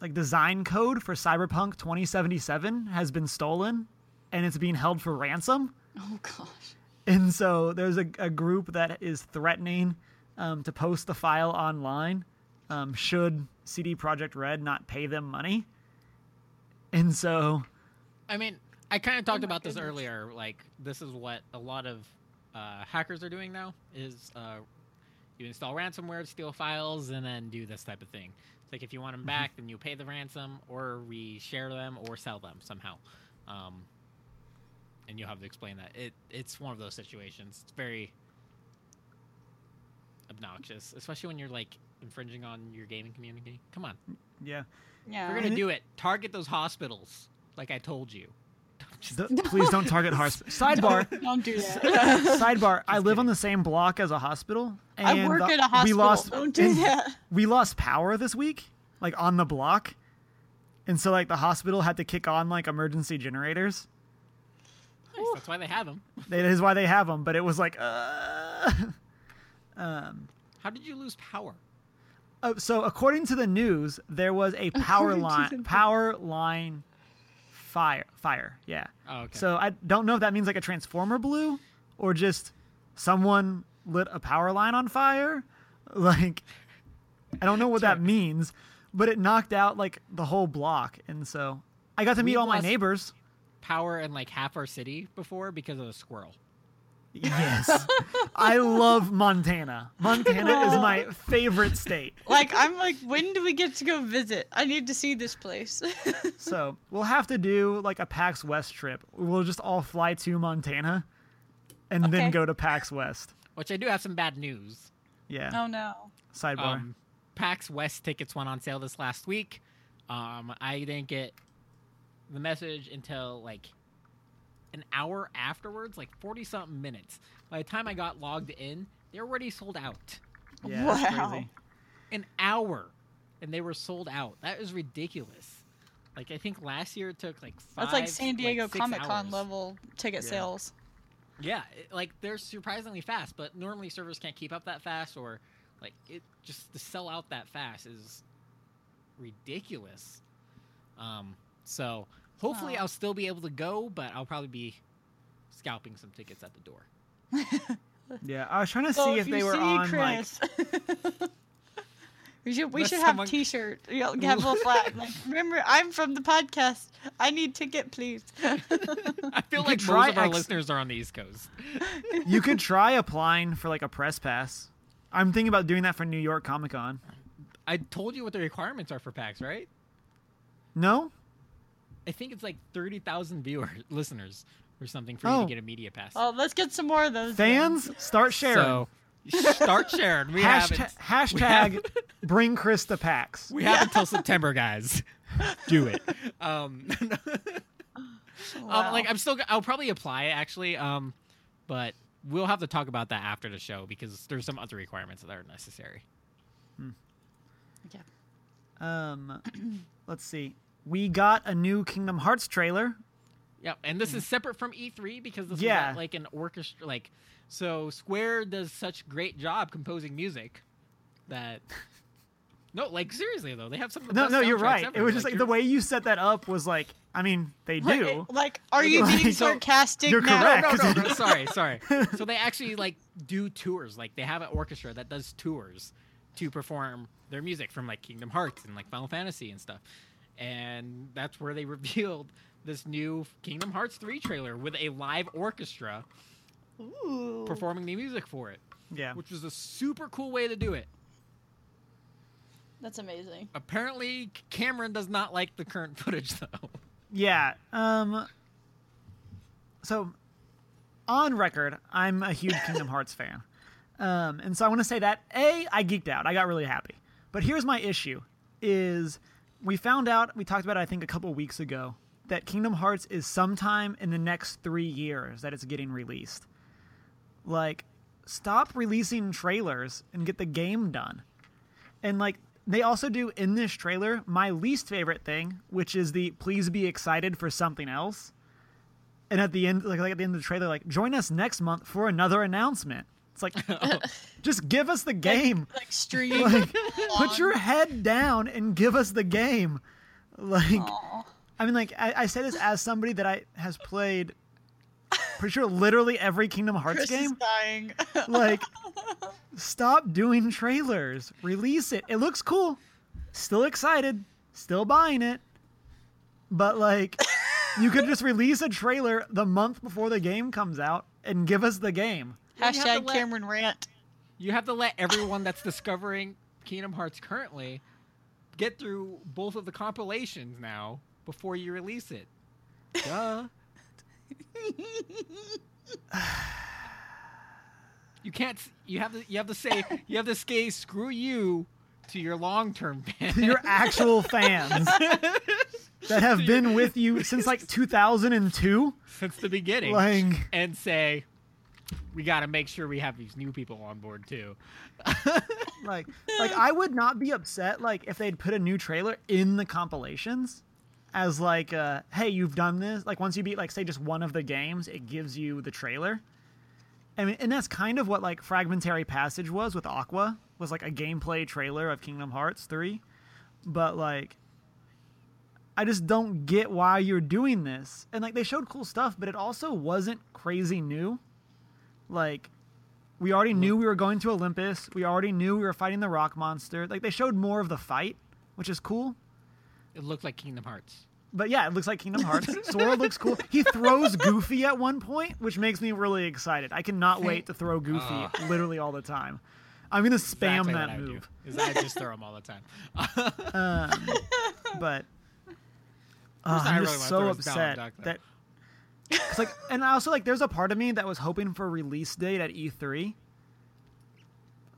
like design code for Cyberpunk 2077 has been stolen, and it's being held for ransom. Oh gosh. And so there's a, a group that is threatening um, to post the file online um, should CD Projekt Red not pay them money. And so, I mean, I kind of talked my about this earlier. Like, this is what a lot of uh, hackers are doing now: is uh, you install ransomware, steal files, and then do this type of thing. It's like if you want them back, then you pay the ransom, or we share them, or sell them somehow. Um, and you'll have to explain that. It it's one of those situations. It's very obnoxious, especially when you're like infringing on your gaming community. Come on, yeah. Yeah. if you're gonna do it. Target those hospitals, like I told you. [LAUGHS] Just- D- please don't target [LAUGHS] hospitals. Sidebar. Don't do that. [LAUGHS] Sidebar. I live on the same block as a hospital. And I work the- at a hospital. We lost, Don't do that. We lost power this week, like on the block, and so like the hospital had to kick on like emergency generators. Nice, That's why they have them. That is why they have them. But it was like, uh. um. How did you lose power? Oh, so according to the news, there was a [LAUGHS] power According to the line, power line fire, fire. Yeah. Oh, okay. So I don't know if that means like a transformer blew or just someone lit a power line on fire. [LAUGHS] Like I don't know what that means, but it knocked out like the whole block, and so I got to meet We've all my neighbors. power in like half our city before because of a squirrel. Yes, I love Montana. Montana is my favorite state. Like I'm like, when do we get to go visit? I need to see this place. [LAUGHS] So we'll have to do like a PAX West trip. We'll just all fly to Montana, and then go to PAX West. Which I do have some bad news. Yeah. oh no. Sidebar. Um, PAX West tickets went on sale this last week. Um, I didn't get the message until like an hour afterwards, like forty something minutes. By the time I got logged in, they're already sold out. yeah, wow. crazy. An hour, and they were sold out. That is ridiculous. Like I think last year it took like five. That's like San Diego six Comic Con level ticket Yeah. sales. Yeah, it, like they're surprisingly fast, but normally servers can't keep up that fast, or like it just to sell out that fast is ridiculous. Um, so hopefully Aw. I'll still be able to go, but I'll probably be scalping some tickets at the door. [LAUGHS] Yeah, I was trying to So see if they were see on like. [LAUGHS] We should we Unless should someone- have T-shirt. You know, have a little [LAUGHS] flag. Like, remember, I'm from the podcast. I need ticket, please. I feel You like try most of our ex- listeners are on the East Coast. You could try applying for like a press pass. I'm thinking about doing that for New York Comic Con. I told you what the requirements are for PAX, right? No, I think it's like thirty thousand viewers, [LAUGHS] listeners or something for you Oh. to get a media pass. Oh, let's get some more of those. then. Fans, start sharing. So start sharing. We have Hashtag, it. hashtag bring Chris to PAX. We have until September, guys. [LAUGHS] Do it. Um, Wow. [LAUGHS] um, like I'm still. I'll probably apply actually. Um, but we'll have to talk about that after the show because there's some other requirements that are necessary. Hmm. Yeah. Um, [CLEARS THROAT] let's see. We got a new Kingdom Hearts trailer. Yep, and this is mm. separate from E3 because this Yeah. was like an orchestra. Like, so Square does such great job composing music that. [LAUGHS] No, like seriously though, they have some. Of the No, no, you're right. ever. It was just like the way you set that up was like, I mean, they Like, do. Like, are you being Like, so- sarcastic You're now? correct. No, no, no, [LAUGHS] sorry, sorry. So they actually like do tours. Like they have an orchestra that does tours to perform their music from like Kingdom Hearts and like Final Fantasy and stuff. And that's where they [LAUGHS] revealed this new Kingdom Hearts 3 trailer with a live orchestra Ooh. performing the music for it, Yeah. which was a super cool way to do it. That's amazing. Apparently, Cameron does not like the current [LAUGHS] footage though. Yeah. Um. So, on record, I'm a huge Kingdom Hearts [LAUGHS] fan, um, and so I want to say that a I geeked out. I got really happy. But here's my issue: is we found out we talked about it, I think a couple weeks ago that Kingdom Hearts is sometime in the next three years that it's getting released. Like, stop releasing trailers and get the game done. And like they also do in this trailer my least favorite thing, which is the please be excited for something else. And at the end, like, like at the end of the trailer, like join us next month for another announcement. It's like, [LAUGHS] [LAUGHS] just give us the game. Like stream. [LAUGHS] Like, put your head down and give us the game. Like, Aw. I mean, like I, I say this as somebody that I has played, pretty sure literally every Kingdom Hearts Chris is game. dying. Like, stop doing trailers. Release it. It looks cool. Still excited. Still buying it. But like, you could just release a trailer the month before the game comes out and give us the game. Well, you have to Hashtag let- Cameron rant. You have to let everyone that's discovering Kingdom Hearts currently get through both of the compilations now before you release it. Duh. you can't. You have to. You have to say. You have to say screw you to your long-term [LAUGHS] fans. Your actual fans [LAUGHS] that have been with you since like 2002. since the beginning, Like- and say we got to make sure we have these new people on board too. [LAUGHS] Like, like I would not be upset like if they'd put a new trailer in the compilations as like, uh, hey, you've done this. Like once you beat like say just one of the games, it gives you the trailer. I mean, and that's kind of what like Fragmentary Passage was with Aqua was like a gameplay trailer of Kingdom Hearts three, but like. I just don't get why you're doing this. And like they showed cool stuff, but it also wasn't crazy new. Like we already knew we were going to Olympus. We already knew we were fighting the rock monster. Like they showed more of the fight, which is cool. It looked like Kingdom Hearts. But yeah, it looks like Kingdom Hearts. [LAUGHS] Sora looks cool. He throws Goofy at one point, which makes me really excited. I cannot wait to throw Goofy Ugh. literally all the time. I'm gonna spam Exactly that move. Is I just throw them all the time. [LAUGHS] Um, but I I'm really so throw is Donald upset that. It's like, and I also like, there's a part of me that was hoping for release date at E3.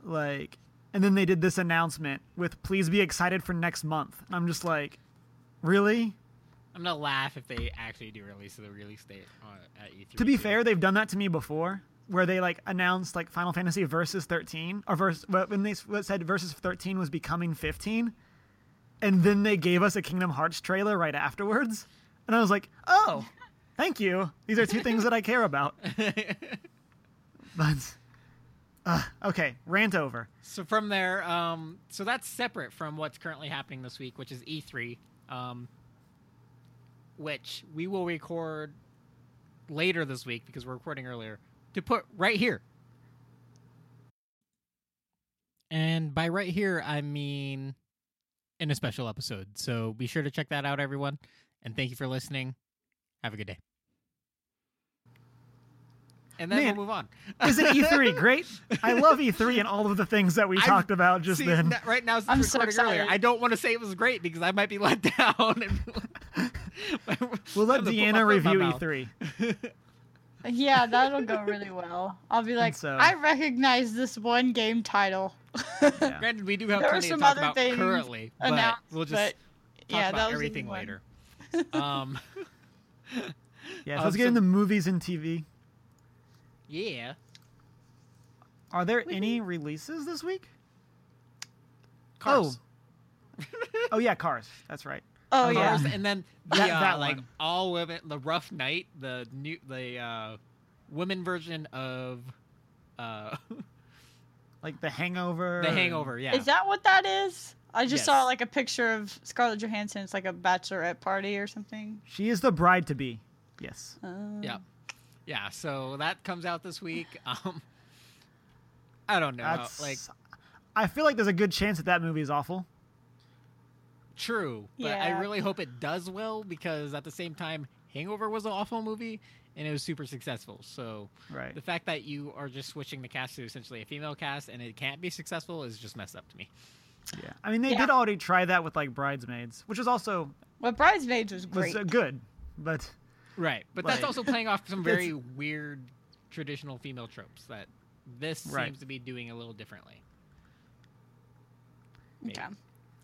Like, and then they did this announcement with "Please be excited for next month." And I'm just like, really? I'm gonna laugh if they actually do release the release date on, at E3. To be fair, they've done that to me before, where they like announced like Final Fantasy Versus 13 or verse when they said Versus 13 was becoming 15, and then they gave us a Kingdom Hearts trailer right afterwards, and I was like, oh, thank you. These are two things that I care about. [LAUGHS] But uh, okay, rant over. so from there, um, so that's separate from what's currently happening this week, which is E3, um, which we will record later this week because we're recording earlier to put right here. And by right here, I mean in a special episode. So be sure to check that out, everyone. And thank you for listening. Have a good day. And then Man, we'll move on. Isn't E3 [LAUGHS] great? I love E3 and all of the things that we I'm- talked about just See, then. n- right now, since I'm we're so recording earlier, excited. I don't want to say it was great because I might be let [LAUGHS] down. and- [LAUGHS] We'll let I'm gonna put my Deanna foot in my review. E3. Yeah, that'll go really well. I'll be like, so- I recognize this one game title. Yeah. Granted, we do have There plenty to some talk other about things currently, but announced, we'll just but talk yeah, about that was everything later. um, Yeah, so Um, let's get so- into movies and TV. yeah. Are there any releases this week? Cars. [LAUGHS] Oh yeah, Cars. That's right. Oh Oh, yeah. And then the That- uh, that like one. all women, the Rough Night, the new the uh, women version of uh, [LAUGHS] Like The Hangover. the Hangover. Yeah, Is that what that is? I just saw like a picture of Scarlett Johansson. It's like a bachelorette party or something. She is the bride to be. Yes. Uh, Yeah. yeah. So that comes out this week. [LAUGHS] Um, I don't know. That's Like I feel like there's a good chance that that movie is awful. True, but I really hope it does well because at the same time, Hangover was an awful movie and it was super successful. So Right. the fact that you are just switching the cast to essentially a female cast and it can't be successful is just messed up to me. Yeah. I mean, they Yeah. did already try that with like Bridesmaids, which is also Well, Bridesmaids was was great. uh, good, but Right, but that's also playing off some [LAUGHS] very weird traditional female tropes that this Right. seems to be doing a little differently. Okay.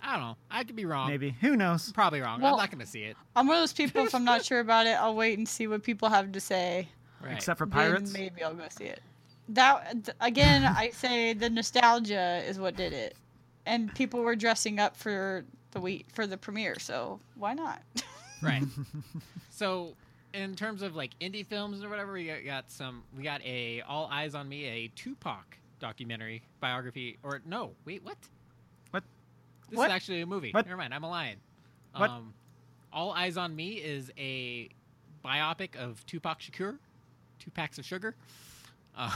I don't know. I could be wrong. maybe who knows? Probably wrong. Well- I'm not going to see it. I'm one of those people. If I'm not [LAUGHS] sure about it, I'll wait and see what people have to say. Right. Except for Then Pirates. maybe I'll go see it. That again, [LAUGHS] I say the nostalgia is what did it, and people were dressing up for the week for the premiere, so why not? [LAUGHS] Right. [LAUGHS] so, in terms of like indie films or whatever, we got, got some. We got a All Eyez on Me, a Tupac documentary biography. Or no, wait, what? What? This What? is actually a movie. What? Never mind. I'm a lion. What? Um, All Eyez on Me is a biopic of Tupac Shakur, two packs of sugar. Uh,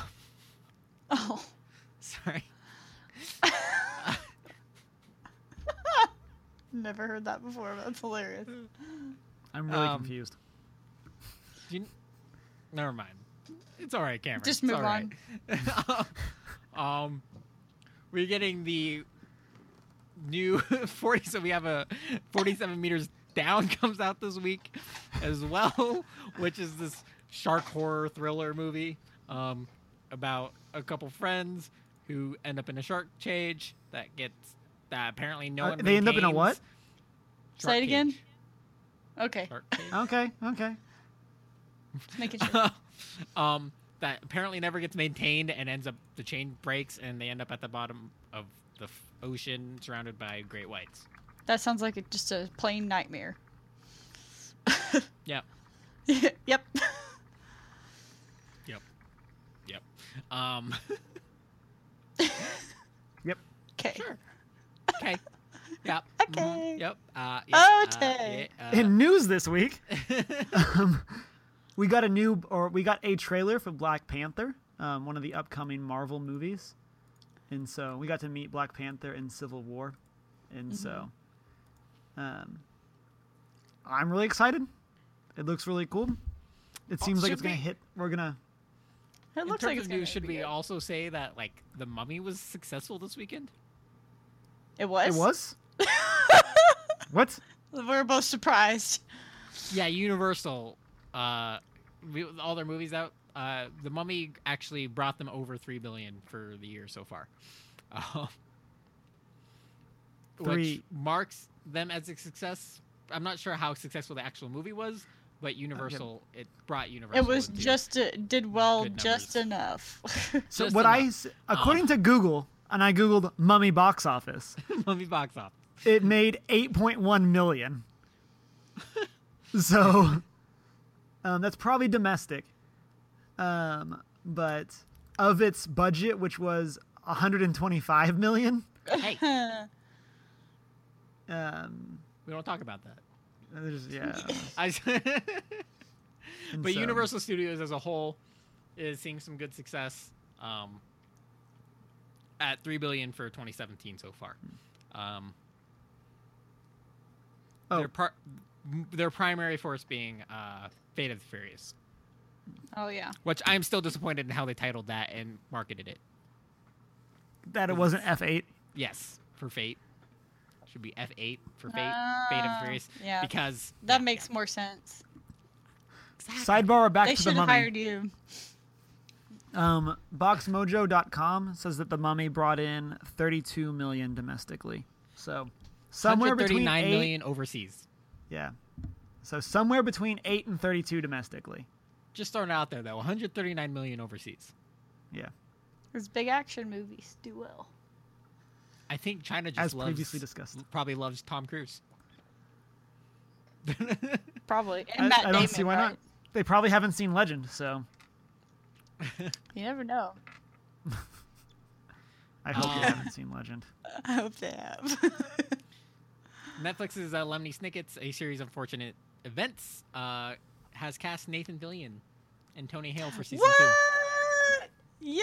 oh, [LAUGHS] sorry. Never heard that before. But that's hilarious. I'm really Um, confused. You, never mind. It's all right, Cameron. Just It's move all right. [LAUGHS] um, we're getting the new [LAUGHS] 40. So we have a 47 meters down [LAUGHS] comes out this week as well, which is this shark horror thriller movie um, about a couple friends who end up in a shark cage that gets that apparently no Uh, one. they end up in a maintains. what? Say Shark it again? Okay, Okay, okay. just making sure. um, that apparently never gets maintained and ends up the chain breaks and they end up at the bottom of the f- ocean surrounded by great whites. That sounds like a, just a plain nightmare. Yep. [LAUGHS] yep. Yep. Yep. Um, [LAUGHS] Yep. Okay. sure. Okay. Yep. [LAUGHS] Okay. mhm, Yep. Uh, yep, uh, Okay. yeah, uh, In news this week, [LAUGHS] um, we got a new or we got a trailer for Black Panther, um, one of the upcoming Marvel movies, and so we got to meet Black Panther in Civil War, and so um, I'm really excited. It looks really cool. It seems like should it's gonna hit. We're gonna. It in looks terms like it's of gonna news, should we also say that like the Mummy was successful this weekend? It was. It was. [LAUGHS] what? We're both surprised. Yeah, Universal, uh, we- all their movies out. Uh, the Mummy actually brought them over three billion for the year so far, uh, which Three- marks them as a success. I'm not sure how successful the actual movie was, but Universal it brought Universal. It was just uh, did well just enough. So Just what I, enough. s- according to Google, and I googled Mummy box office. [LAUGHS] Mummy box office. it made 8.1 million. [LAUGHS] so um, that's probably domestic. Um, but of its budget, which was 125 million, Hey, [LAUGHS] um, we don't talk about that. there's, yeah. I, but so- Universal Studios as a whole is seeing some good success. Um, at three billion for 2017 so far. Um, Oh. their par- their primary force being uh, Fate of the Furious, oh yeah. which I'm still disappointed in how they titled that and marketed it. that it wasn't F8. Yes, for Fate should be F8 for Fate, Fate of the Furious, yeah. because That yeah, makes yeah. more sense. Sidebar back They to the should have mummy. hired you. Um, BoxMojo.com says that the mummy brought in 32 million domestically. So somewhere between 139 eight, million overseas. Yeah. So somewhere between 8 and 32 domestically. Just throwing it out there though, 139 million overseas. Yeah. Those big action movies do well. I think China just As loves, previously discussed. probably loves Tom Cruise. [LAUGHS] Probably. I, Matt I don't Damon, see why right? not. They probably haven't seen Legend, so [LAUGHS] You never know. I hope Um, you haven't seen Legend. [LAUGHS] I hope they have. [LAUGHS] Netflix's uh, Lemony Snicket's A Series of Unfortunate Events uh, has cast Nathan Fillion and Tony Hale for season two. what? Yay!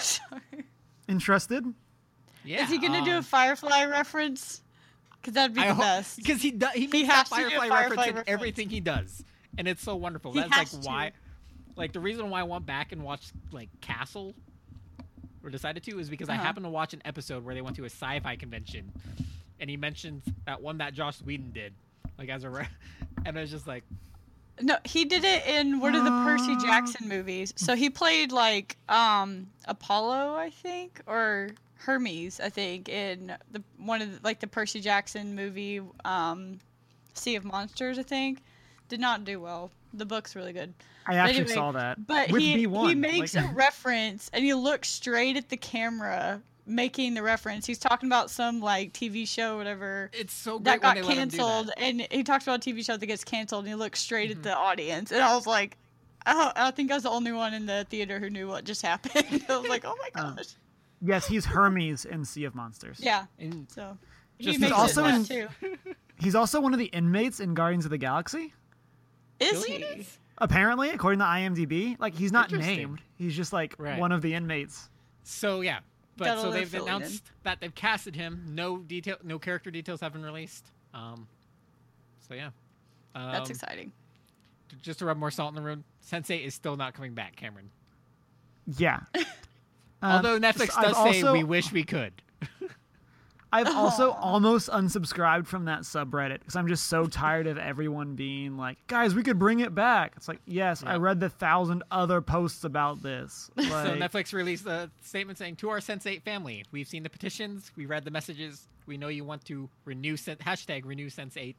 Sorry. Interested? Yeah, Is he gonna do a um, Firefly reference? Because that'd be I the hope- best. because he does. He, He makes has that to do a Firefly, Firefly reference in everything he does, and it's so wonderful. He That's has like to. why, like the reason why I went back and watched like Castle, or decided to, is because I Uh-huh. happened to watch an episode where they went to a sci-fi convention, and he mentioned that one that Joss Whedon did, like as a, re- [LAUGHS] and I was just like, No, he did it in one of the Percy Uh. Jackson movies. So he played like um Apollo, I think, or Hermes, I think, in the one of the, like the Percy Jackson movie, um, Sea of Monsters, I think. Did not do well. The book's really good. I actually anyway, saw that. But With he B1. he makes like- a reference and he looks straight at the camera making the reference. He's talking about some like TV show, whatever it's so that got when they let him do canceled, that. and he talks about a TV show that gets canceled, and he looks straight Mhm. at the audience, and I was like, I, I think I was the only one in the theater who knew what just happened. [LAUGHS] I was like, oh my Oh. gosh, Yes, he's Hermes in Sea of Monsters. yeah. And So Just he makes also it in in- too. [LAUGHS] He's also one of the inmates in Guardians of the Galaxy. Is Really? he? Apparently, according to IMDb, like he's not named. He's just like Right. one of the inmates. So yeah, but Gotta so they've Fillion. announced that they've casted him. No detail, no character details have been released. Um, so yeah, um, That's exciting. Just to rub more salt in the wound, Sense8 is still not coming back, Cameron. Yeah. [LAUGHS] Um, Although Netflix so I've does say also- we wish we could. I've also Aw. almost unsubscribed from that subreddit because I'm just so [LAUGHS] tired of everyone being like, "Guys, we could bring it back." It's like, yes, I read the thousand other posts about this. [LAUGHS] Like, So Netflix released a statement saying, "To our Sense8 family, we've seen the petitions, we read the messages. We know you want to renew Sen- hashtag renew Sense8,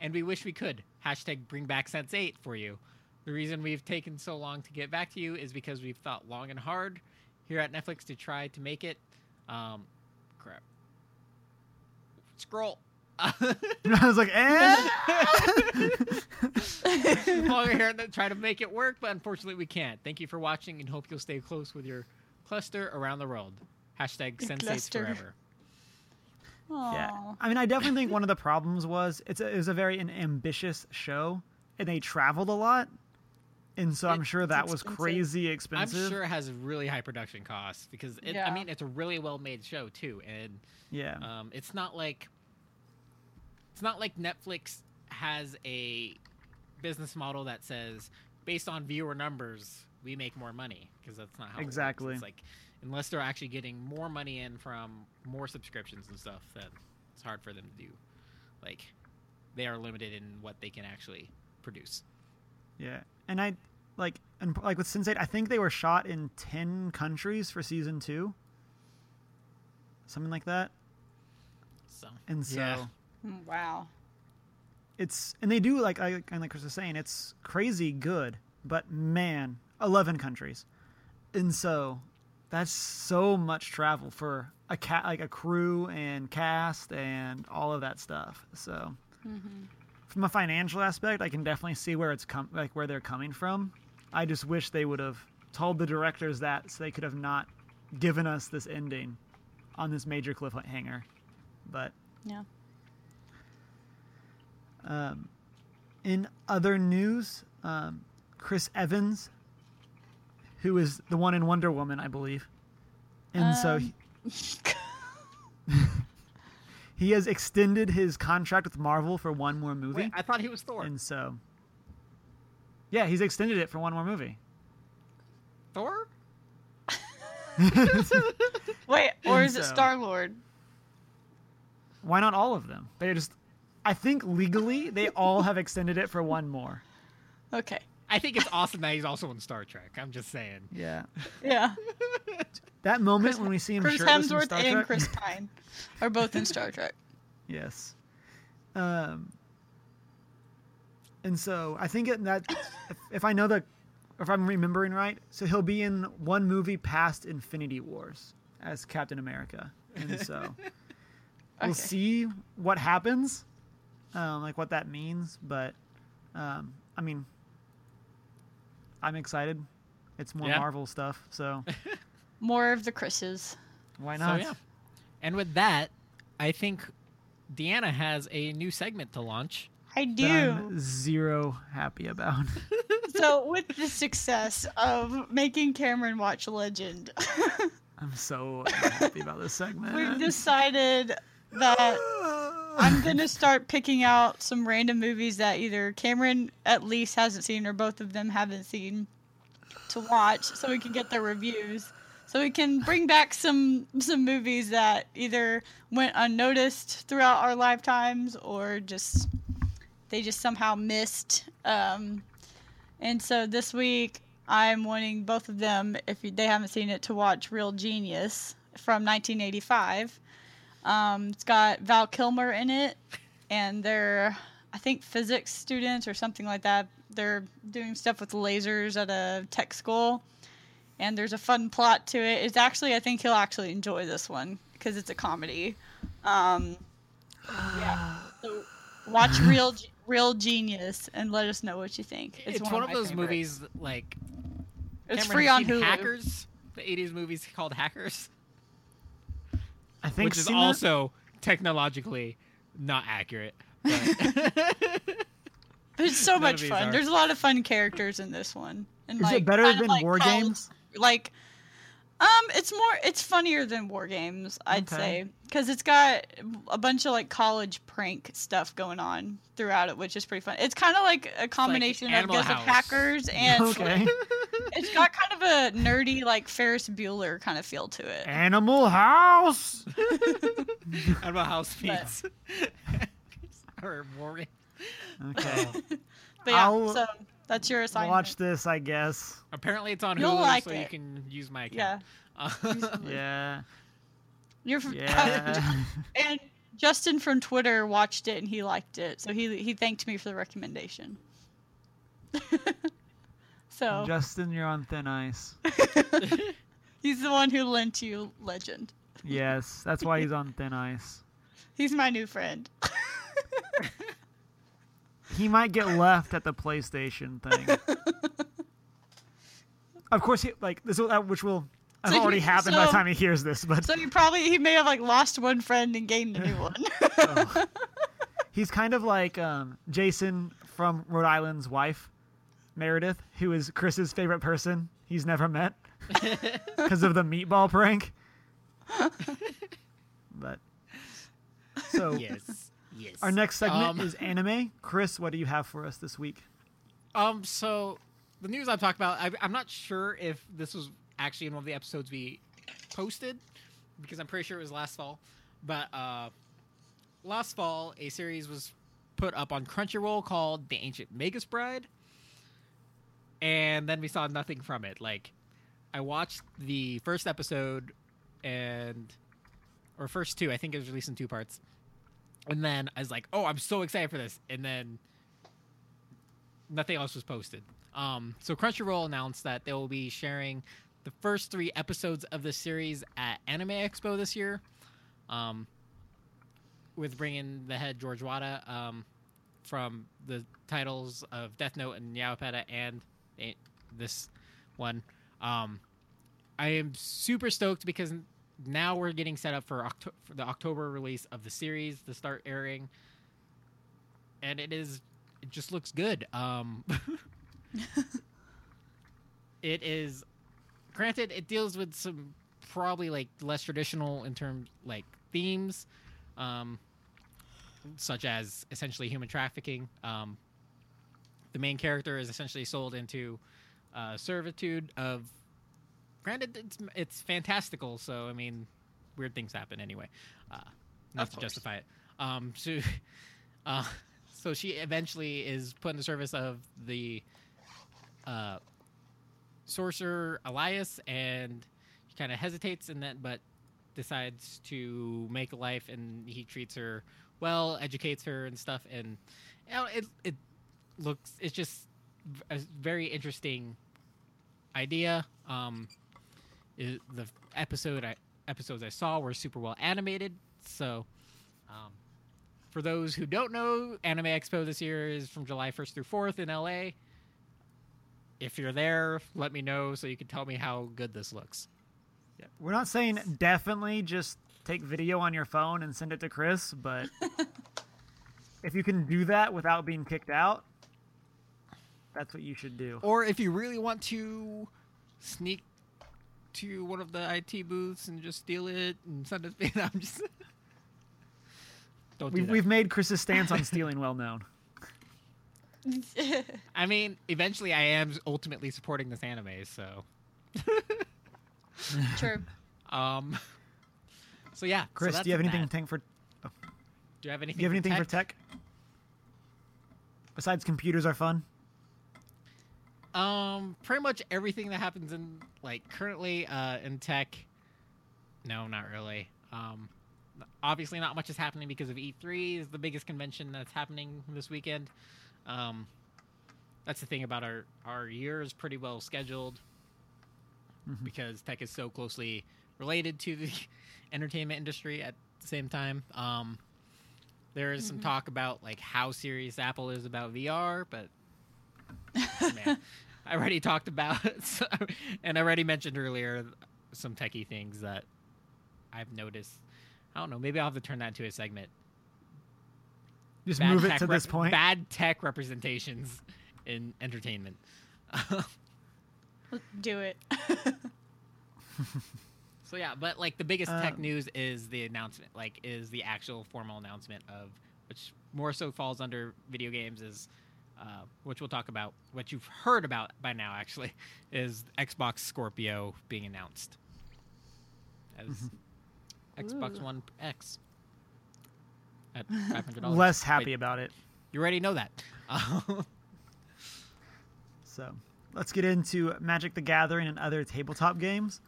and we wish we could hashtag bring back Sense8 for you. The reason we've taken so long to get back to you is because we've thought long and hard here at Netflix to try to make it. Um, crap. Scroll. [LAUGHS] I was like, eh. [LAUGHS] longer here to try to make it work, but unfortunately we can't. Thank you for watching and hope you'll stay close with your cluster around the world. Hashtag Your Sense8 cluster. forever. Yeah, I mean, I definitely think one of the problems was it's a, it was a very an ambitious show, and they traveled a lot, and so I'm sure it's that was crazy expensive. crazy I'm sure it has really high production costs because it, I mean it's a really well made show too, and Yeah, um, it's not like it's not like Netflix has a business model that says based on viewer numbers we make more money because that's not how Exactly. It works. It's like unless they're actually getting more money in from more subscriptions and stuff, that it's hard for them to do. Like they are limited in what they can actually produce. yeah, and I like and like with Sense8, I think they were shot in ten countries for season two, something like that, So and so. Yeah. Mm, Wow. it's and they do like I and like Chris was saying, it's crazy good, but man, eleven countries, and so that's so much travel for a cat like a crew and cast and all of that stuff. So hmm from a financial aspect, I can definitely see where it's come like where they're coming from. I just wish they would have told the directors that so they could have not given us this ending on this major cliffhanger. But Yeah. Um, in other news, um, Chris Evans, who is the one in Wonder Woman, I believe, and so Um. he, [LAUGHS] [LAUGHS] he has extended his contract with Marvel for one more movie, Wait, I thought he was Thor. and so yeah, he's extended it for one more movie. Thor? [LAUGHS] Wait, or And is it Star Lord? Why not all of them? They just, I think legally they all have extended it for one more. Okay. I think it's awesome that he's also in Star Trek. I'm just saying. Yeah. Yeah. [LAUGHS] That moment Chris, when we see him Chris shirtless in Hemsworth Star and Trek. Chris Pine are both in Star Trek. [LAUGHS] Yes. Um. And so I think that if, if I know the, if I'm remembering right, so he'll be in one movie past Infinity Wars as Captain America, and so [LAUGHS] we'll see what happens, um, like what that means. But, um, I mean, I'm excited. It's more Yeah. Marvel stuff, so [LAUGHS] More of the Chris's. why So not? yeah. And with that, I think Deanna has a new segment to launch. I do. I'm zero happy about. [LAUGHS] so with the success of making Cameron watch Legend, [LAUGHS] I'm so happy about this segment. we've decided that [SIGHS] I'm gonna start picking out some random movies that either Cameron at least hasn't seen or both of them haven't seen to watch, so we can get their reviews. So we can bring back some some movies that either went unnoticed throughout our lifetimes or just they just somehow missed. Um, and so this week I'm wanting both of them, if they haven't seen it, to watch Real Genius from 1985. Um, it's got Val Kilmer in it, and they're, I think, physics students or something like that. They're doing stuff with lasers at a tech school, and there's a fun plot to it. It's actually, I think he'll actually enjoy this one because it's a comedy. Um, yeah. So watch Real Ge- Real Genius and let us know what you think. It's, one, of, my those favorites. movies that, like It's Cameron, free on Hulu. Hackers, the '80s movies called Hackers, I think which is seen that. also technologically not accurate. But [LAUGHS] It's so much fun. are. There's a lot of fun characters in this one. And Is it better than like War college- Games? Like, um, it's more, it's funnier than War Games, I'd Okay. say, because it's got a bunch of like college prank stuff going on throughout it, which is pretty fun. It's kind of like a combination, I Animal guess, of House. hackers [LAUGHS] and Okay. it's got kind of a nerdy, like Ferris Bueller kind of feel to it. Animal House. [LAUGHS] Animal House meets [LAUGHS] or War Okay. But yeah, I'll so that's your assignment. Watch this, I guess. Apparently, it's on You'll Hulu, like so you can use my Yeah. account. Uh, [LAUGHS] [LAUGHS] Yeah. You're from, Yeah. [LAUGHS] And Justin from Twitter watched it and he liked it, so he he thanked me for the recommendation. so Justin, you're on thin ice. he's the one who lent you Legend. Yes, that's why he's on thin ice. He's my new friend. He might get left at the PlayStation thing. [LAUGHS] of course, he, like this, will, which will have already he- happened by the time he hears this. But So he probably he may have like lost one friend and gained a new [LAUGHS] one. Oh. he's kind of like um, Jason from Rhode Island's wife, Meredith, who is Chris's favorite person he's never met [LAUGHS] because of the meatball prank. but so yes, yes. our next segment Um, is anime. Chris, what do you have for us this week? Um, so the news I'm talking about, I, I'm not sure if this was actually in one of the episodes we posted because I'm pretty sure it was last fall. But uh, last fall, a series was put up on Crunchyroll called The Ancient Magus Bride, and then we saw nothing from it. Like, I watched the first episode and or first two. I think it was released in two parts. And then I was like, "Oh, I'm so excited for this!" And then nothing else was posted. Um, so Crunchyroll announced that they will be sharing the first three episodes of the series at Anime Expo this year, um, with bringing the head George Wada um, from the titles of Death Note and Yaopeta and this one. Um, I am super stoked because now we're getting set up for, Octo- for the October release of the series to start airing, and it is it just looks good. Um, [LAUGHS] it is, granted, it deals with some probably like less traditional in terms like themes, um, such as essentially human trafficking. Um, the main character is essentially sold into uh, servitude of. Granted, it's it's fantastical, so I mean, weird things happen anyway. Uh, not to justify it. Um, so, [LAUGHS] uh, so she eventually is put in the service of the uh, sorcerer Elias, and she kind of hesitates, in that, but decides to make a life, and he treats her well, educates her and stuff, and you know, it it looks it's just a very interesting idea. Um, it, the episode I episodes I saw were super well animated, so. Um, for those who don't know, Anime Expo this year is from July 1st through 4th in LA. If you're there, let me know so you can tell me how good this looks. Yeah. We're not saying definitely just take video on your phone and send it to Chris, but [LAUGHS] if you can do that without being kicked out, that's what you should do. Or if you really want to sneak to one of the IT booths and just steal it and send it to me, [LAUGHS] I'm just. don't do We've, that. we've made Chris's stance on stealing well known. [LAUGHS] I mean, eventually I am ultimately supporting this anime, so. [LAUGHS] True. Um. So yeah, Chris, that's do you have anything that. tank for? Do you have anything? Do you have anything for tech? tech? Besides computers are fun. Um, pretty much everything that happens in like currently uh, in tech. No, not really. Um, obviously, not much is happening because of E3 is the biggest convention that's happening this weekend. Um, that's the thing about our our year is pretty well scheduled because tech is so closely related to the [LAUGHS] entertainment industry at the same time. Um, there is some talk about like how serious Apple is about VR, but [LAUGHS] man, I already [LAUGHS] talked about so, and I already mentioned earlier some techie things that I've noticed. I don't know. Maybe I'll have to turn that into a segment. Just Bad move it tech to rep- this point. Bad tech representations in entertainment. Let's do it. [LAUGHS] So yeah, but like the biggest tech Um, news is the announcement, like is the actual formal announcement of which more so falls under video games is uh, which we'll talk about what you've heard about by now actually [LAUGHS] is Xbox Scorpio being announced as Xbox Ooh. One X at [LAUGHS] five hundred dollars. Less happy about it. You already know that. [LAUGHS] So let's get into Magic the Gathering and other tabletop games.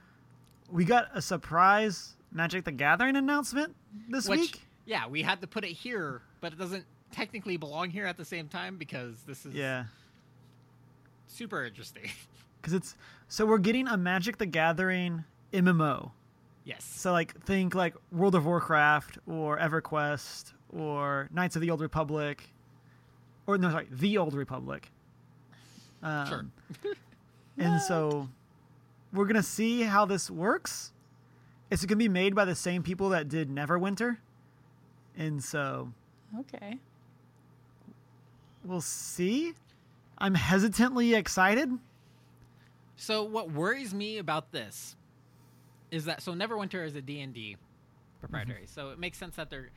We got a surprise Magic the Gathering announcement this which week. yeah, we had to put it here, but it doesn't technically belong here at the same time because this is Yeah, super interesting. [LAUGHS] because it's so we're getting a Magic the Gathering MMO. yes. So like think like World of Warcraft or EverQuest or Knights of the Old Republic, or no, sorry, the Old Republic. Um, Sure. [LAUGHS] And so we're gonna see how this works. It's gonna be made by the same people that did Neverwinter, and so Okay. We'll see. I'm hesitantly excited. So what worries me about this is that so Neverwinter is a D&D proprietary. So it makes sense that they're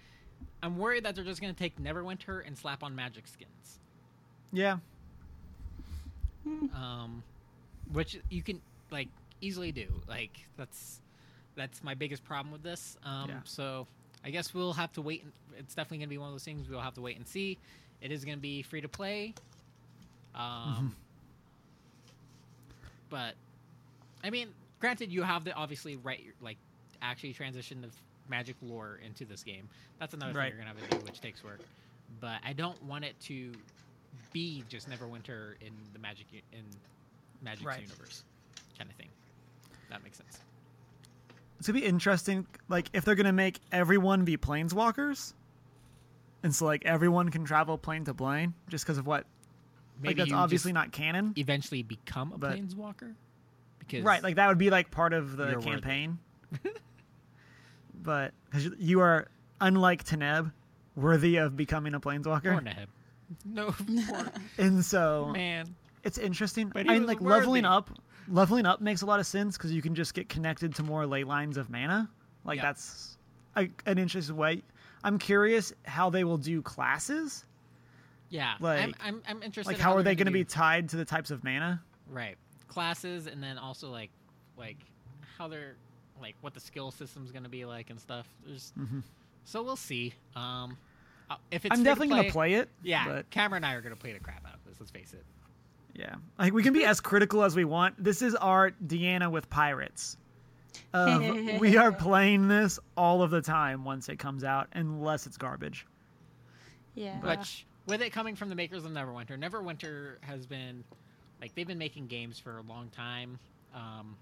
I'm worried that they're just going to take Neverwinter and slap on magic skins. Yeah, Um which you can like easily do. Like that's that's my biggest problem with this. Um Yeah. so I guess we'll have to wait and it's definitely going to be one of those things we'll have to wait and see. It is going to be free to play. Um [LAUGHS] but I mean, granted, you have to obviously write like actually transition the magic lore into this game. That's another Right. thing you're gonna have to do, which takes work. But I don't want it to be just Neverwinter in the magic in Magic's Right. universe, kind of thing. That makes sense. it's gonna be interesting. Like if they're gonna make everyone be planeswalkers, and so like everyone can travel plane to plane just because of what. Maybe like that's obviously not canon. eventually become a but- planeswalker. Because Right, like that would be like part of the campaign. [LAUGHS] but because you are unlike Teneb, worthy of becoming a planeswalker, Neheb. [LAUGHS] No, and so man. it's interesting. But I mean, like leveling up, leveling up makes a lot of sense because you can just get connected to more ley lines of mana. Like Yeah. that's a, an interesting way. I'm curious how they will do classes. Yeah, I'm, Like- I'm, I'm interested. Like in how are they're going to be tied to the types of mana? right classes and then also like like how they're like what the skill system's gonna be like and stuff there's Mhm. so we'll see um Uh, if it's I'm definitely play, gonna play it. Yeah, but Cameron and I are gonna play the crap out of this. Let's face it. yeah, like we can be as critical as we want. This is our Deanna with pirates. Of, [LAUGHS] we are playing this all of the time once it comes out, unless it's garbage. Yeah. Which, with it coming from the makers of Neverwinter, Neverwinter has been like they've been making games for a long time, um,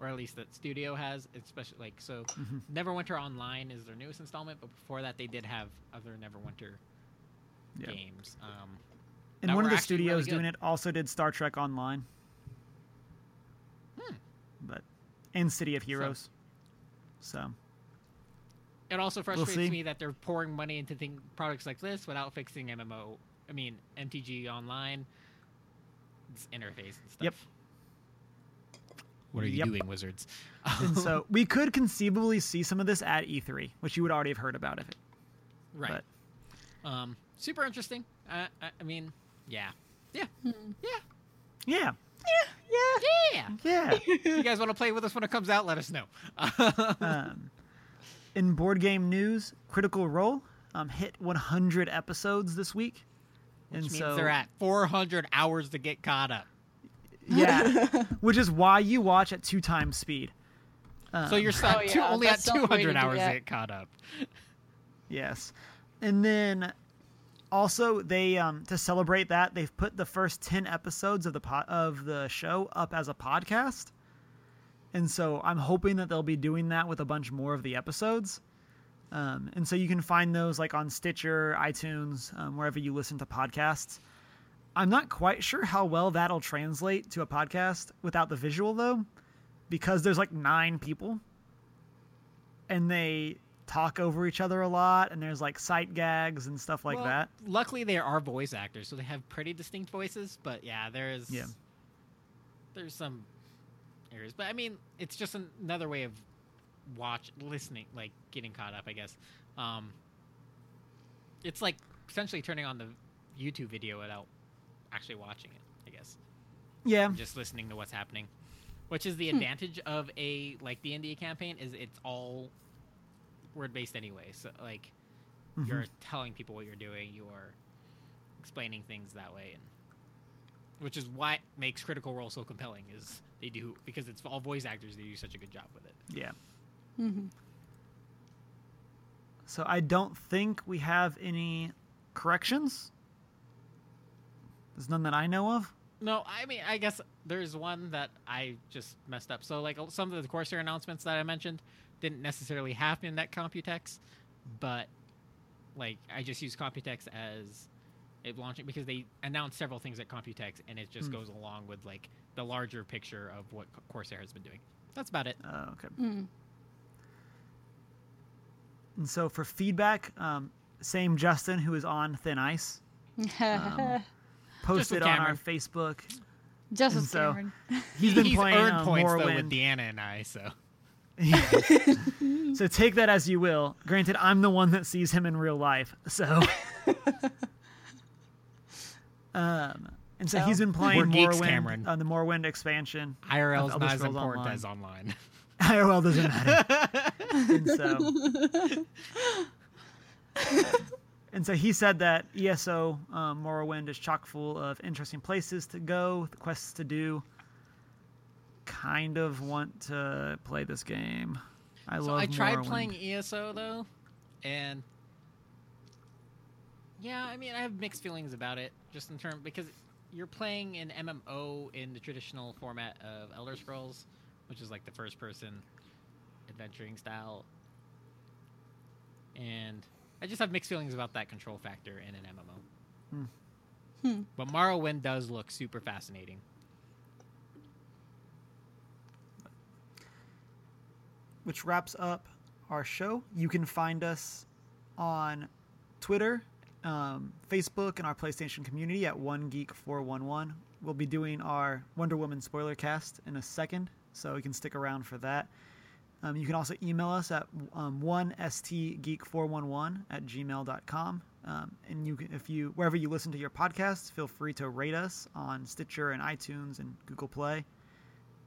or at least that studio has. Especially like so, Mhm. Neverwinter Online is their newest installment, but before that they did have other Neverwinter Yeah. games. Um, And one of the actually really studios doing it also did Star Trek Online. Hmm. But and City of Heroes. So, it also see. frustrates me that they're pouring money into thing, products like this without fixing MMO. I mean MTG Online, its interface and stuff. Yep. What are you Yep. doing, wizards? [LAUGHS] and so we could conceivably see some of this at E3, which you would already have heard about if it. right. Um, super interesting. Uh, I, I mean, yeah, yeah, yeah, yeah, Yeah, yeah. yeah. [LAUGHS] if you guys want to play with us when it comes out, let us know. [LAUGHS] um, in board game news, Critical Role um, hit 100 episodes this week, Which and means so they're at 400 hours to get caught up. yeah, [LAUGHS] which is why you watch at two times speed. Um, So you're stuck Oh, two, yeah, only at that's the only way to 200 hours to that. get caught up. Yes. And then also they um to celebrate that, they've put the first 10 episodes of the po- of the show up as a podcast. And so I'm hoping that they'll be doing that with a bunch more of the episodes. Um, and so you can find those like on Stitcher, iTunes, um, wherever you listen to podcasts. I'm not quite sure how well that'll translate to a podcast without the visual though, because there's like nine people and they talk over each other a lot and there's like sight gags and stuff like Well, that. Luckily, they are voice actors, so they have pretty distinct voices. But yeah, there's Yeah. there's some areas. But I mean, it's just an- another way of watch listening, like getting caught up. I guess. Um, it's like essentially turning on the YouTube video without actually watching it. I guess. Yeah. and just listening to what's happening which is the advantage of a like the india campaign is it's all word based anyway so like Mhm. you're telling people what you're doing you're explaining things that way and which is what makes critical role so compelling is they do because it's all voice actors they do such a good job with it Yeah. Mm-hmm. So I don't think we have any corrections. There's none that I know of. no i mean i guess there's one that i just messed up so like some of the corsair announcements that i mentioned didn't necessarily happen at computex but like I just use Computex as it launching because they announced several things at Computex and it just Hmm. goes along with like the larger picture of what Corsair has been doing. That's about it. Oh, okay. Mm. And so for feedback, um, same Justin who is on Thin Ice Um, [LAUGHS] posted on our Facebook. Just and as so- Cameron. He's [LAUGHS] been He's playing earned uh, points though with Deanna and I, so [LAUGHS] so take that as you will. Granted, I'm the one that sees him in real life, so. [LAUGHS] um, and so he's been playing Morrowind, Cameron. uh, the Morrowind expansion. IRL is not as important Online. as online. [LAUGHS] IRL doesn't matter. and so. And so he said that ESO um, Morrowind is chock full of interesting places to go, quests to do. Kind of want to play this game. I so love. I tried Morrowind. playing ESO though, and yeah, I mean I have mixed feelings about it, just in terms because you're playing an MMO in the traditional format of Elder Scrolls, which is like the first-person adventuring style, and I just have mixed feelings about that control factor in an MMO. Hmm. Hmm. But Morrowind does look super fascinating. Which wraps up our show. You can find us on Twitter, um, Facebook, and our PlayStation community at One Geek Four One One. We'll be doing our Wonder Woman spoiler cast in a second, so you can stick around for that. Um, you can also email us at um, one stgeek411 at gmail.com. Um, and you can, if you wherever you listen to your podcasts, feel free to rate us on Stitcher and iTunes and Google Play.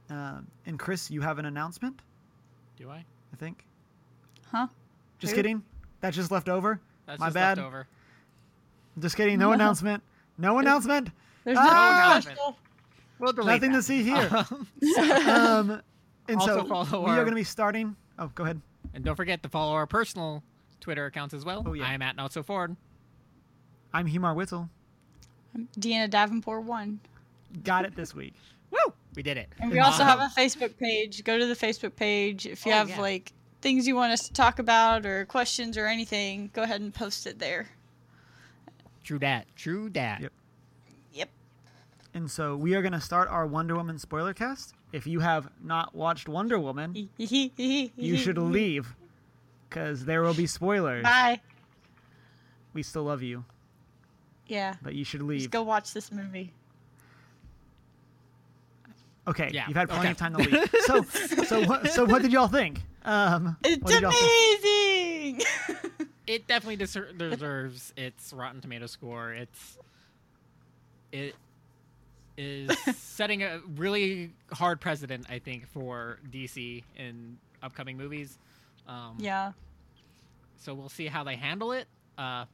Um, and Chris, you have an announcement. Do I? I think. Huh? Just Who? kidding. That just left over. That's My just bad. leftover. Just kidding. No announcement. No announcement. There's Ah! no special. We'll delete Nothing that. to see here. Um, [LAUGHS] um, and Also so follow we are our- going to be starting. Oh, go ahead. and don't forget to follow our personal Twitter accounts as well. Oh, yeah. I am at Not So Ford. I'm Humar Whittle. Deanna Davenport one. Got it this week. [LAUGHS] Woo! We did it. And we also have a [LAUGHS] Facebook page. Go to the Facebook page if you Oh, have yeah. like things you want us to talk about or questions or anything. Go ahead and post it there. True dat. True dat. Yep. Yep. And so we are going to start our Wonder Woman spoiler cast. If you have not watched Wonder Woman, [LAUGHS] you should leave because there will be spoilers. Bye. We still love you, Yeah. but you should Just leave. go watch this movie. Okay, Yeah, you've had plenty okay. of time to leave. [LAUGHS] So, so what? So what did y'all think? Um, It's what did y'all think? amazing. It definitely deser- deserves its Rotten Tomato score. It's it is [LAUGHS] setting a really hard precedent, I think, for DC in upcoming movies. Um, yeah. So we'll see how they handle it. Uh,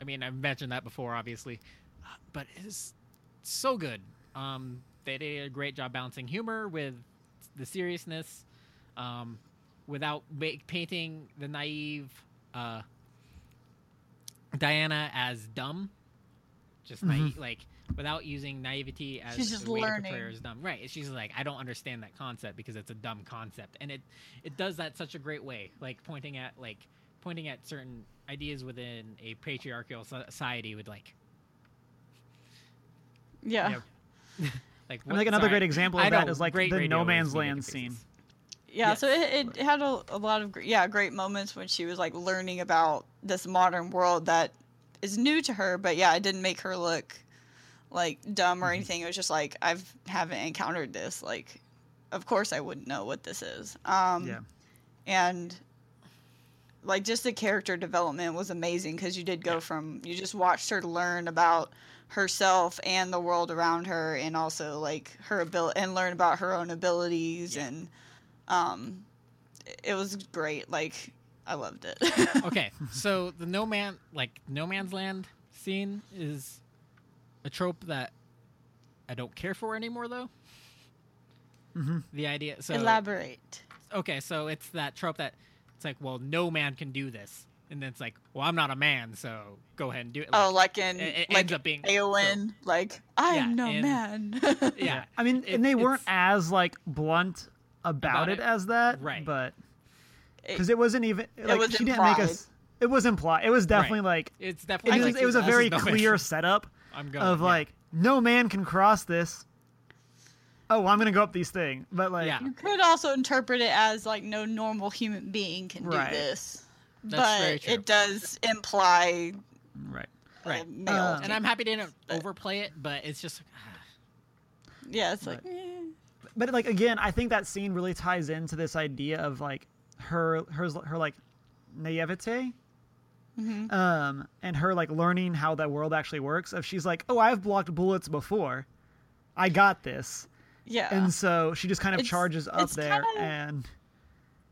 I mean, I've mentioned that before, obviously, uh, but it's so good. Um, they did a great job balancing humor with the seriousness, um, without ma- painting the naive uh, Diana as dumb. Just naive, like without using naivety as She's just a way to portray her as dumb. Right? She's like, I don't understand that concept because it's a dumb concept, and it it does that such a great way, like pointing at like pointing at certain ideas within a patriarchal society would like Yeah. you know, [LAUGHS] like And like another great example of I that know, is like the No Man's Land scene. Yeah, Yes. so it, it had a, a lot of gr- yeah great moments when she was like learning about this modern world that is new to her, but yeah, it didn't make her look like dumb Mm-hmm. or anything. It was just like I've haven't encountered this. Like, of course I wouldn't know what this is. Um, Yeah. and like just the character development was amazing because you did go from you just watched her learn about herself and the world around her and also like her ability and learn about her own abilities Yeah. and um it was great like i loved it [LAUGHS] okay, so the no man like no man's land scene is a trope that I don't care for anymore, though. Mhm. The idea. So elaborate okay, so it's that trope that it's like, well, no man can do this, and then it's like, well, I'm not a man, so go ahead and do it. oh like in it- it like ends up being- Eowyn, like i Yeah, am no and- man [LAUGHS] yeah. I mean, it- and they weren't as like blunt about, About it, it. as that, Right. But because it wasn't even like was she didn't make us. It was implied. It was definitely like It's it definitely. was, like, it was a very is no man. clear setup I'm going of yeah. like no man can cross this. Oh, I'm gonna go up these things, but like Yeah. you could also interpret it as like no normal human being can Right. do this That's very but true. it does imply right. Right. male Uh, and I'm happy to not overplay it, but it's just yeah it's like eh. but like again, I think that scene really ties into this idea of like her her her like naivete. Mhm. Um, and her like learning how that world actually works. If she's like, "Oh, I've blocked bullets before, I got this," yeah and so she just kind of It's- charges up there, kinda- and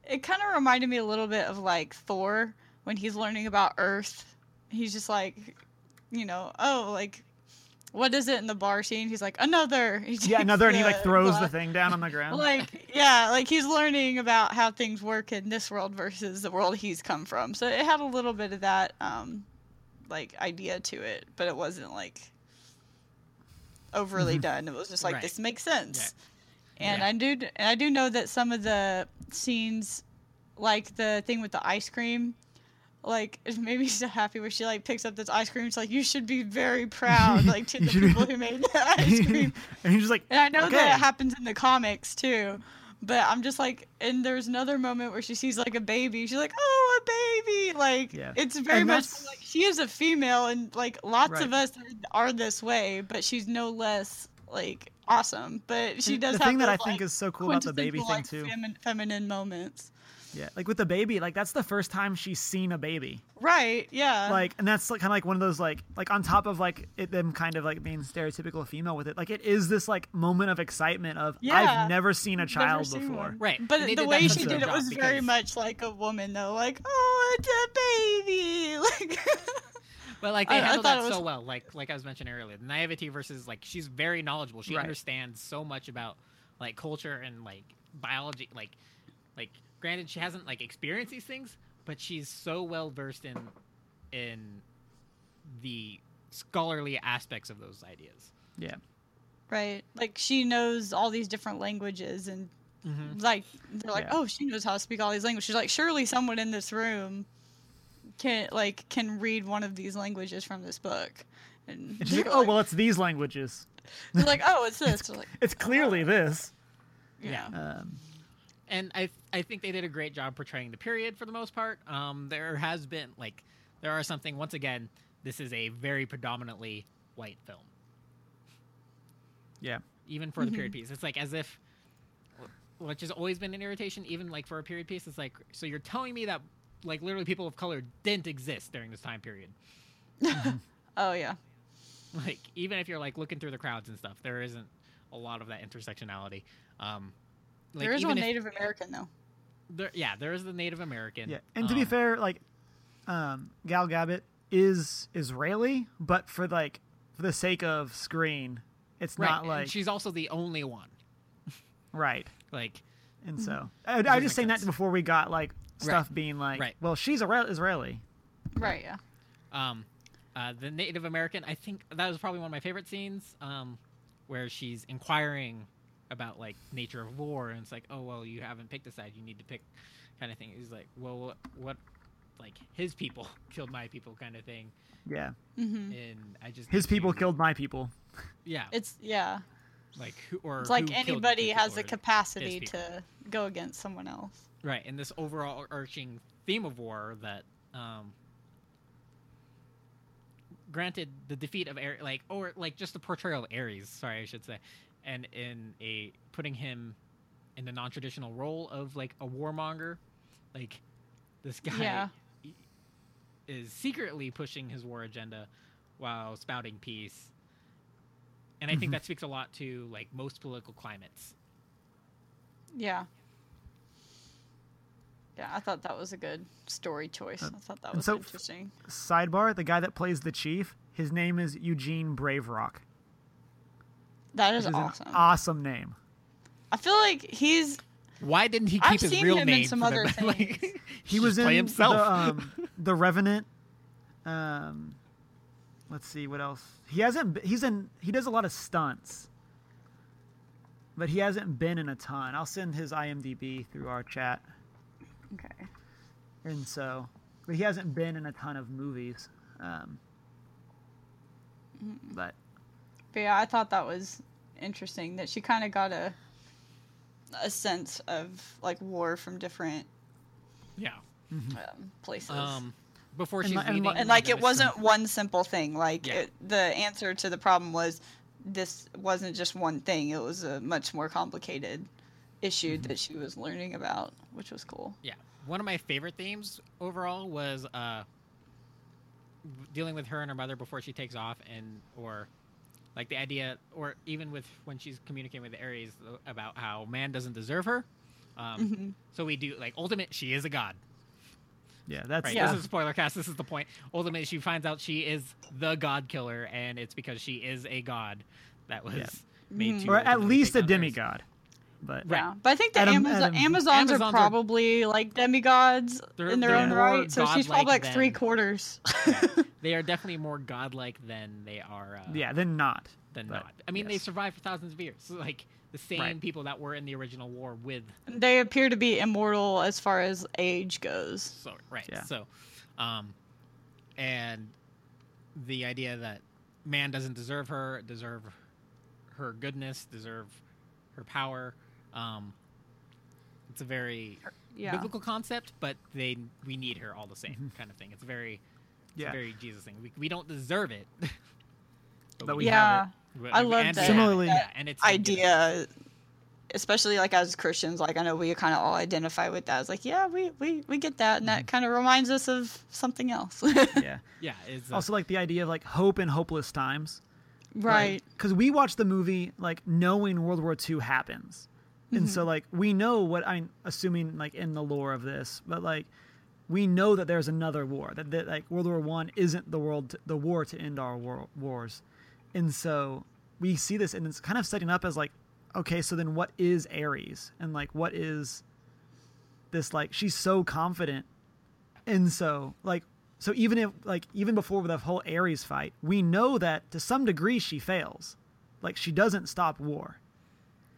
it kind of reminded me a little bit of like Thor when he's learning about Earth. He's just like, you know, oh, like, what is it in the bar scene? He's like, another. [LAUGHS] He yeah, another, and he like throws the glass- thing down on the ground. Like, yeah, like he's learning about how things work in this world versus the world he's come from. So it had a little bit of that, um, like idea to it, but it wasn't like overly done. It was just like Right. this makes sense. And Yeah. I do, and I do know that some of the scenes, like the thing with the ice cream, like it made me so happy where she like picks up this ice cream. It's like you should be very proud, like to [LAUGHS] the people who made [LAUGHS] the ice cream. and he's just like, And I know Okay. that it happens in the comics too. But I'm just like, and there's another moment where she sees like a baby. She's like, "Oh, a baby!" Like Yeah. it's very And much that's- like she is a female, and like lots of us are, are this way. But she's no less like awesome. But she And does. the have thing that I those, think like, is so cool about the baby quintessential, thing too. femin- feminine moments. Yeah, like with the baby, like that's the first time she's seen a baby. Right? Yeah. Like, and that's like, kind of like one of those like, like on top of like it, them kind of like being stereotypical female with it. Like it is this like moment of excitement of Yeah. I've never seen a child seen before. one. right. But the way she did it was job very much like a woman, though. Like, oh, it's a baby. [LAUGHS] Like, But like they I- I handle that it so well. Like like I was mentioning earlier, the naivety versus like she's very knowledgeable. She Right. understands so much about like culture and like biology. Like like granted, she hasn't like experienced these things, but she's so well versed in in the scholarly aspects of those ideas. Yeah. right. Like she knows all these different languages and Mm-hmm. like they're like, Yeah. oh, she knows how to speak all these languages. She's like, surely someone in this room can like can read one of these languages from this book. And, And [LAUGHS] she's like, they're oh well, it's these languages. [LAUGHS] they're like, oh, [LAUGHS] it's this. They're like, It's clearly this. yeah. Um, and I I think they did a great job portraying the period for the most part. Um, there has been like there are something once again. This is a very predominantly white film, yeah. even for the period piece. It's like as if, which has always been an irritation, even like for a period piece. It's like so you're telling me that like literally people of color didn't exist during this time period. [LAUGHS] Oh yeah. Like even if you're like looking through the crowds and stuff, there isn't a lot of that intersectionality. Um, like, there is even one if- Native American though. There, yeah, there is the Native American. Yeah. And to be um, fair, like um, Gal Gadot is Israeli, but for like for the sake of screen, it's right, not and like she's also the only one. right. Like, And Mm-hmm. so I, I was just saying make that before we got like stuff being like, Right. well, she's a Israeli. Right. Yeah. um, uh, the Native American, I think that was probably one of my favorite scenes, um, where she's inquiring about like nature of war, and it's like, oh well, you haven't picked a side, you need to pick, kind of thing. He's like, well, what, what, like his people [LAUGHS] killed my people, kind of thing, Yeah. hmm and I just His people to- killed my people. yeah, It's yeah. Like who or It's like anybody has the capacity to go against someone else. right and this overall arching theme of war that um granted the defeat of Ares, like or like just the portrayal of Ares sorry I should say and in a putting him in the non-traditional role of like a warmonger like this guy Yeah. is secretly pushing his war agenda while spouting peace and I think Mhm. that speaks a lot to like most political climates Yeah. Yeah, I thought that was a good story choice. I thought that was so- interesting. Sidebar: the guy that plays the chief, his name is Eugene Brave Rock. That Which is is awesome. an awesome name. I feel like he's Why didn't he keep I've his seen real him in name? some other the- [LAUGHS] like, things. [LAUGHS] He was in himself. the um, [LAUGHS] the Revenant. Um, let's see what else. He hasn't. He's in. He does a lot of stunts, but he hasn't been in a ton. I'll send his IMDb through our chat, okay. and so, but he hasn't been in a ton of movies. Um, but But yeah, I thought that was interesting that she kind of got a a sense of like war from different yeah. um, places. Um, before And she's and li- leaving, and like it wasn't one simple thing. Like Yeah. it, the answer to the problem was this wasn't just one thing. It was a much more complicated issue Mm-hmm. that she was learning about, which was cool. Yeah, one of my favorite themes overall was uh, dealing with her and her mother before she takes off, and or like the idea, or even with when she's communicating with Ares about how man doesn't deserve her. Um, Mm-hmm. So we do like ultimate. She is a god. Yeah, that's Right. Yeah. This is a spoiler cast. This is the point. Ultimately, she finds out she is the god killer, and it's because she is a god that was Yeah. made Mhm. to or at least a down demigod. But Right. Yeah, but I think the Adam- Amazon, Adam- Amazons, Amazons are are- probably like demigods in their own right. So she's probably godlike like three than- quarters. [LAUGHS] They are definitely more godlike than they are. Uh, yeah, then not. than but not. I mean, they yes. survived for thousands of years. So, [LAUGHS] like the same Right. people that were in the original war with. they appear to be immortal as far as age goes. So right. Yeah. So, um, and the idea that man doesn't deserve her, deserve her goodness, deserve her power. Um, it's a very Yeah. biblical concept, but they we need her all the same kind of thing. It's a very it's Yeah. a very Jesus thing. We, we don't deserve it. [LAUGHS] But we yeah, But- I love we that- have it. Similarly- yeah, and it's a given. idea, especially like as Christians. Like I know we kind of all identify with that. It's like, yeah, we we we get that, and Mm-hmm. that kind of reminds us of something else. [LAUGHS] Yeah. Yeah, it's uh, also like the idea of like hope in hopeless times. right. because we watch the movie like knowing World War II happens, and so like we know what I'm assuming like in the lore of this, but like we know that there's another war that, that like World War One isn't the world to, the war to end our war, wars, and so we see this and it's kind of setting up as like okay so then what is Ares? and like what is this like she's so confident. And so like so even if like even before the whole Ares fight we know that to some degree she fails. Like she doesn't stop war.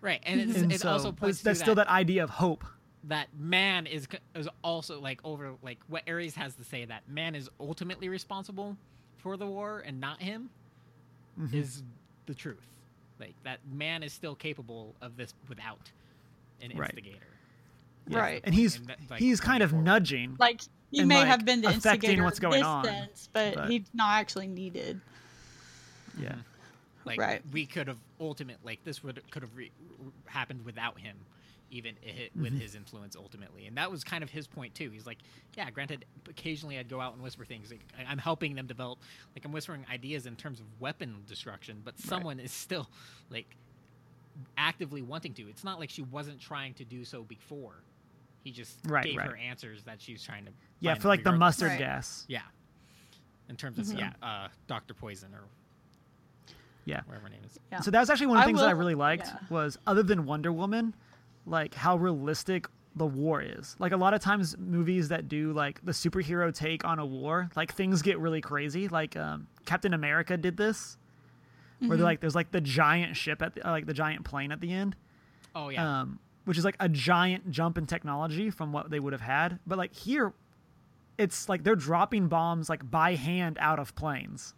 Right, and it's, and it so also points that's still that, that idea of hope. that man is c- is also like over like what Ares has to say that man is ultimately responsible for the war and not him Mm-hmm. is the truth. Like that man is still capable of this without an Right. instigator. Yeah. Right. and he's And that, like, he's kind of forward. nudging Like he may like, have been the affecting instigator what's going on, sense, but, but- he's not actually needed. yeah Like Right. we could have ultimate like this would could have re- happened without him, even i with Mm-hmm. his influence ultimately, and that was kind of his point too. He's like, yeah, granted, occasionally I'd go out and whisper things. Like, I- I'm helping them develop, like I'm whispering ideas in terms of weapon destruction, but someone is still like actively wanting to. It's not like she wasn't trying to do so before. He just Right, gave right. her answers that she's trying to. yeah for like the mustard Right. gas Yeah. In terms of Mhm. yeah, uh, Doctor Poison or yeah whatever her name is. Yeah. So that's actually one of the I things that I really liked yeah. was other than Wonder Woman, like how realistic the war is. Like a lot of times movies that do like the superhero take on a war, like things get really crazy. Like um, Captain America did this, where Mm-hmm. they're like there's like the giant ship at the, uh, like the giant plane at the end, Oh yeah. um, which is like a giant jump in technology from what they would have had. But like here, it's like they're dropping bombs like by hand out of planes.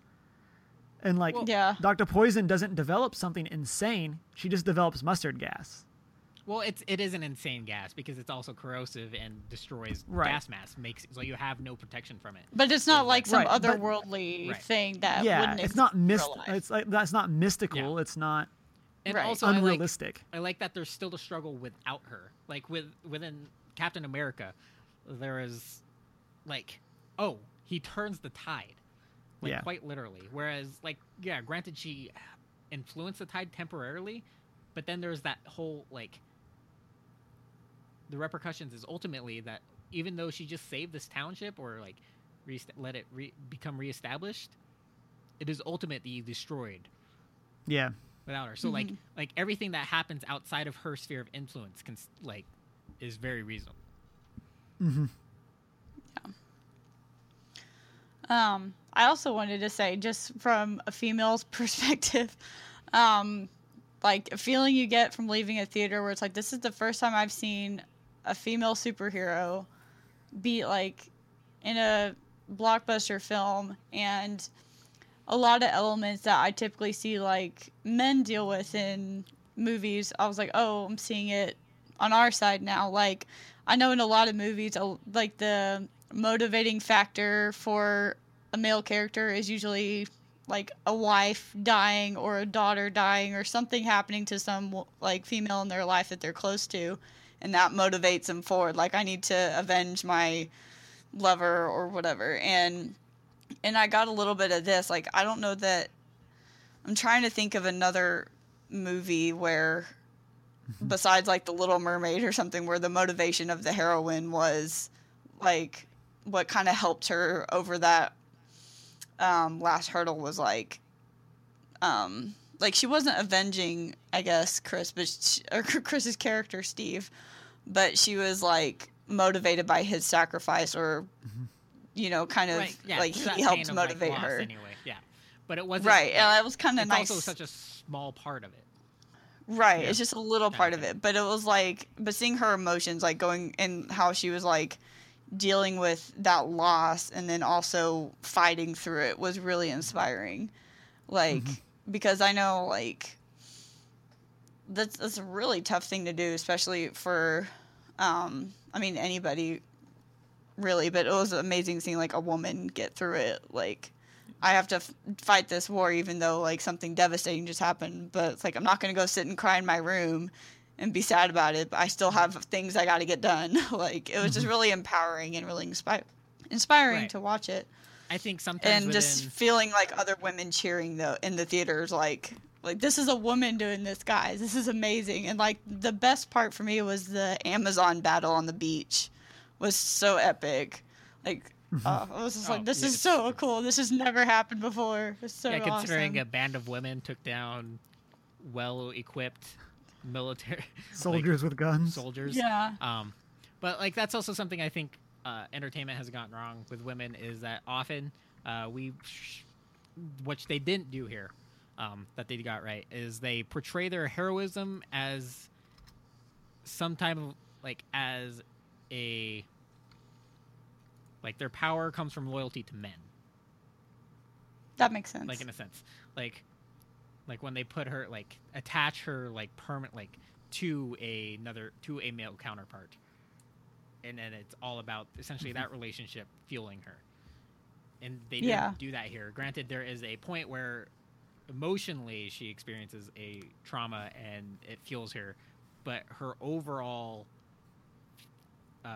And like Well- Yeah. Dr. Poison doesn't develop something insane. She just develops mustard gas. Well, it's it is an insane gas because it's also corrosive and destroys Right. gas mass, makes so you have no protection from it. But it's not like some Right, otherworldly Right. thing that yeah, wouldn't it's not in real myst- It's like that's not mystical. It's not And Right. also, I like, unrealistic. I like that there's still a struggle without her. Like with within Captain America, there is like, oh, he turns the tide, like Yeah. quite literally. Whereas, like, yeah, granted, she influenced the tide temporarily, but then there's that whole like, the repercussions is ultimately that even though she just saved this township or like, re- let it re- become reestablished, it is ultimately destroyed yeah. without her. So like Mhm. like everything that happens outside of her sphere of influence can like is very reasonable. hmm Um, I also wanted to say, just from a female's [LAUGHS] perspective, um, like a feeling you get from leaving a theater where it's like, this is the first time I've seen a female superhero be like in a blockbuster film and a lot of elements that I typically see like men deal with in movies. I was like, oh, I'm seeing it on our side now. Like, I know in a lot of movies, like the motivating factor for a male character is usually like a wife dying or a daughter dying or something happening to some like female in their life that they're close to and that motivates him forward. Like i need to avenge my lover or whatever. And and i got a little bit of this like i don't know that i'm trying to think of another movie where besides like the little mermaid or something where the motivation of the heroine was like what kind of helped her over that um, last hurdle was like um, like she wasn't avenging i guess chris but she, or [LAUGHS] chris's character steve but she was like motivated by his sacrifice or mm-hmm. you know kind of Right? Yeah, like he helped like, motivate her anyway. Yeah, but it wasn't right like, and that was kind of nice also such a small part of it. Right. Yeah. It's just a little part of it. But it was like, but seeing her emotions, like going and how she was like dealing with that loss and then also fighting through it was really inspiring. Like, mm-hmm. Because I know, like, that's, that's a really tough thing to do, especially for, um, I mean, anybody really, but it was amazing seeing like a woman get through it. Like, I have to f- fight this war even though like something devastating just happened. But it's like I'm not gonna go sit and cry in my room and be sad about it. But I still have things I got to get done. [LAUGHS] like it was just really empowering and really inspi- inspiring Right. to watch it, I think sometimes and within, just feeling like other women cheering though in the theaters, like like this is a woman doing this, guys. This is amazing. And like the best part for me was the Amazon battle on the beach was so epic. Like, uh, I was just Oh, like, this yeah, is so cool. This has never happened before. It's so yeah, considering awesome. a band of women took down well-equipped military [LAUGHS] like, Soldiers with guns. soldiers. Yeah. Um, but like that's also something I think uh, entertainment has gotten wrong with women is that often uh, we, sh- which they didn't do here, um, that they got right is they portray their heroism as some type of like as a like their power comes from loyalty to men. That makes sense. like in a sense. Like like when they put her like attach her like permanent like to a, another to a male counterpart and then it's all about essentially that relationship fueling her and they didn't Yeah. do that here granted there is a point where emotionally she experiences a trauma and it fuels her but her overall uh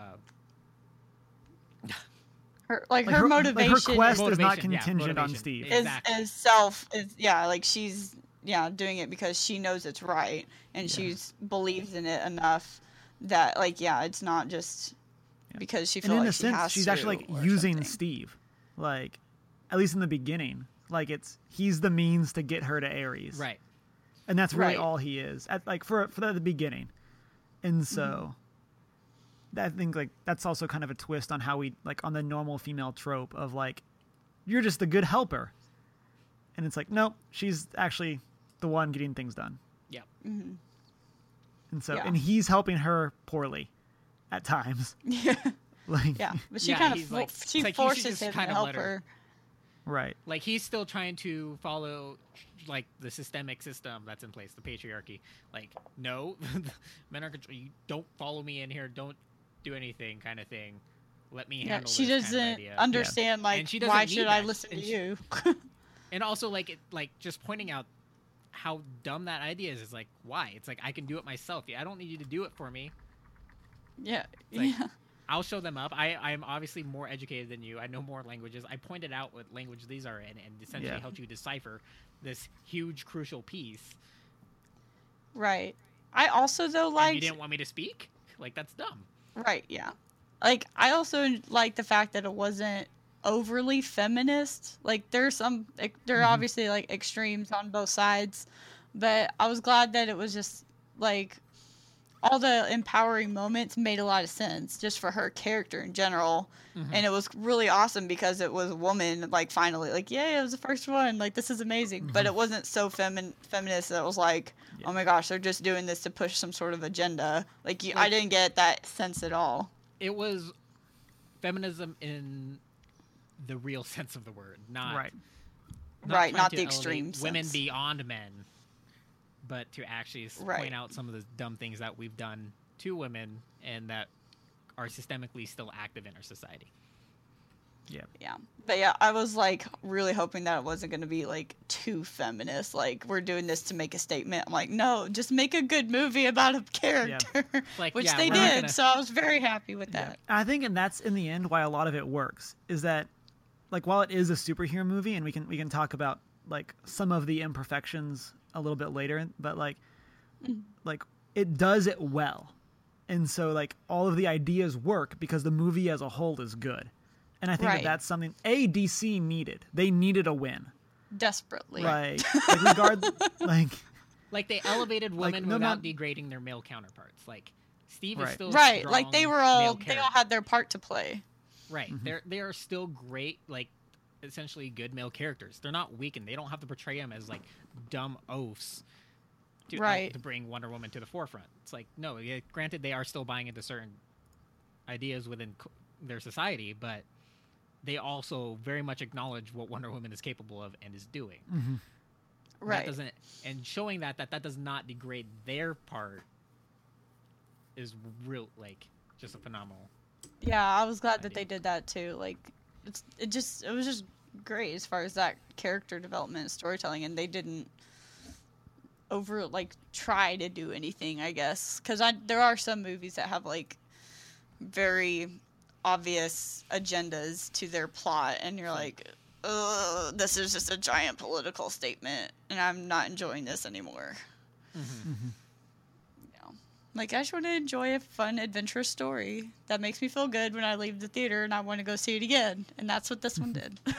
[LAUGHS] her like, Like her, her- like her motivation quest is not Motivation, yeah, contingent on motivation. Steve. is, Exactly. is self is yeah like she's yeah doing it because she knows it's right and Yeah. she's believes in it enough that like yeah it's not just Yeah. because she and feels in like a she sense, has she's to actually like using something. Steve, like at least in the beginning. Like it's he's the means to get her to Ares, right and that's really Right. all he is at like for for the, the beginning. And Mm-hmm. so, I think like that's also kind of a twist on how we like on the normal female trope of like you're just the good helper, and it's like nope, she's actually the one getting things done. yeah Mhm. And so, Yeah. and he's helping her poorly at times. [LAUGHS] yeah. Like, yeah but she Yeah, kind of fo- like- she like forces just him to kind of help her- her. Right. like he's still trying to follow like the systemic system that's in place the patriarchy. Like no [LAUGHS] men are control you don't follow me in here don't do anything kind of thing. Let me yeah handle she doesn't kind of idea. understand like she doesn't why need should i listen And to she- you? [LAUGHS] And also like it like just pointing out how dumb that idea is is like why? It's like i can do it myself. Yeah, i don't need you to do it for me yeah like- yeah I'll show them up. I, I'm obviously more educated than you. I know more languages. I pointed out what language these are in and essentially Yeah. helped you decipher this huge, crucial piece. right i also though like you didn't want me to speak? Like, that's dumb. Right, yeah. Like I also like the fact that it wasn't overly feminist. Like there's some like, there are Mhm. obviously like extremes on both sides, but I was glad that it was just like all the empowering moments made a lot of sense just for her character in general. Mhm. And it was really awesome because it was a woman like finally like yay, it was the first one. Like this is amazing. But it wasn't so femin- feminist that it was like Yeah. oh my gosh, they're just doing this to push some sort of agenda. Like you, I didn't get that sense at all. It was feminism in the real [LAUGHS] sense of the word, not right. Right, not the elevate extreme Women sense. beyond men, but to actually Right. point out some of the dumb things that we've done to women and that are systemically still active in our society. Yeah. Yeah. But yeah, I was like really hoping that it wasn't going to be like too feminist. Like we're doing this to make a statement. I'm like, no, just make a good movie about a character, [LAUGHS] Like, which yeah, they did. gonna- So I was very happy with that. And I think, and that's in the end why a lot of it works is that, like, while it is a superhero movie, and we can we can talk about like some of the imperfections a little bit later, but like, Mm-hmm. like it does it well, and so like all of the ideas work because the movie as a whole is good, and I think Right. that that's something ADC needed. They needed a win, Desperately. like [LAUGHS] like regard like Like they elevated Like, women no without nt- degrading their male counterparts. Like Steve is still a Right. Like they were all they all had their part to play. right. Mm-hmm. They're they are still great. Like essentially good male characters. They're not weakened. They don't have to portray them as like dumb oafs. To, like, Right. to bring Wonder Woman to the forefront. It's like no. Yeah, granted, they are still buying into certain ideas within co- their society, but they also very much acknowledge what Wonder Woman is capable of and is doing. mhm. That Right. doesn't and showing that that that does not degrade their part is real like just a phenomenal. Yeah, I was glad that they did that too. Like, it's it just it was just great as far as that character development and storytelling, and they didn't over like try to do anything. I guess because I there are some movies that have like very obvious agendas to their plot, and you're like. Ugh, this is just a giant political statement, and I'm not enjoying this anymore. Mm-hmm. Yeah. Like I just want to enjoy a fun, adventurous story that makes me feel good when I leave the theater and I want to go see it again. And that's what this one did. [LAUGHS]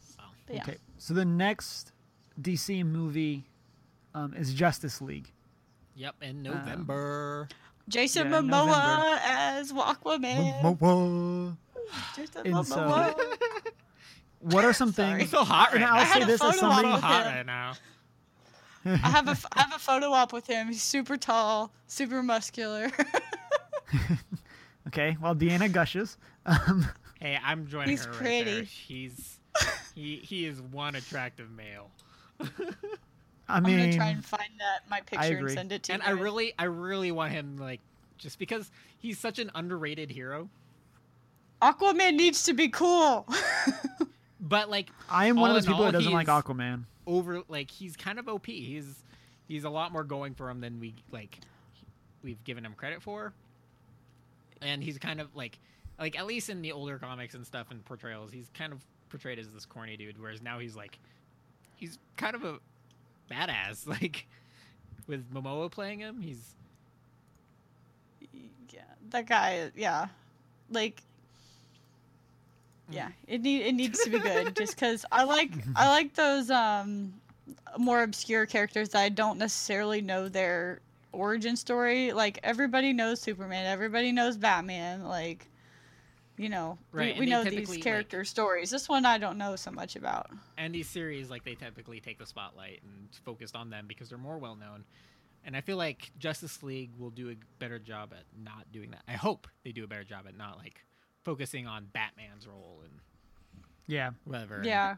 So, But yeah. Okay, so the next DC movie um, is Justice League. yep, in November. Jason Yeah, Momoa November. as Aquaman. Momoa. Jason And so- Momoa. What are some [LAUGHS] things? It's so hot right now. I'll I had say a this as photo op somebody. so hot right now. I have a f- I have a photo op with him. He's super tall, super muscular. [LAUGHS] Okay, well, Deanna gushes. Um, Hey, I'm joining He's her right pretty. there. He's he he is one attractive male. I I'm gonna try and find that my picture and send it to and you. And I really I really want him like just because he's such an underrated hero. Aquaman needs to be cool. [LAUGHS] But like I am one of those people all, that doesn't like Aquaman. Over like he's kind of OP. He's he's a lot more going for him than we like we've given him credit for. And he's kind of like like at least in the older comics and stuff and portrayals, he's kind of portrayed as this corny dude, whereas now he's like he's kind of a badass. [LAUGHS] Like with Momoa playing him, he's yeah, that guy. Yeah, like. Yeah, it need it needs to be good [LAUGHS] just because I like I like those um more obscure characters that I don't necessarily know their origin story. Like everybody knows Superman, everybody knows Batman. Like, you know, Right, we, we know these like- character stories. This one I don't know so much about. and these series like they typically take the spotlight and focused on them because they're more well known. And I feel like Justice League will do a better job at not doing that. I hope they do a better job at not like focusing on Batman's role and Yeah, whatever. Yeah,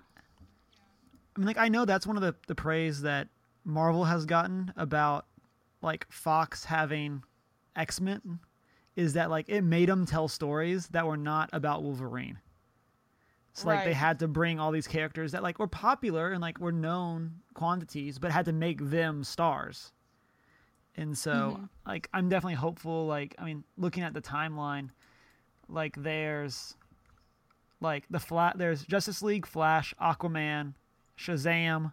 I mean, like I know that's one of the the praise that Marvel has gotten about like Fox having X Men is that like it made them tell stories that were not about Wolverine. So like they had to bring all these characters that like were popular and like were known quantities, but had to make them stars. And so Mhm. like I'm definitely hopeful. Like I mean, looking at the timeline, like there's like the flat there's Justice League, Flash, Aquaman, Shazam,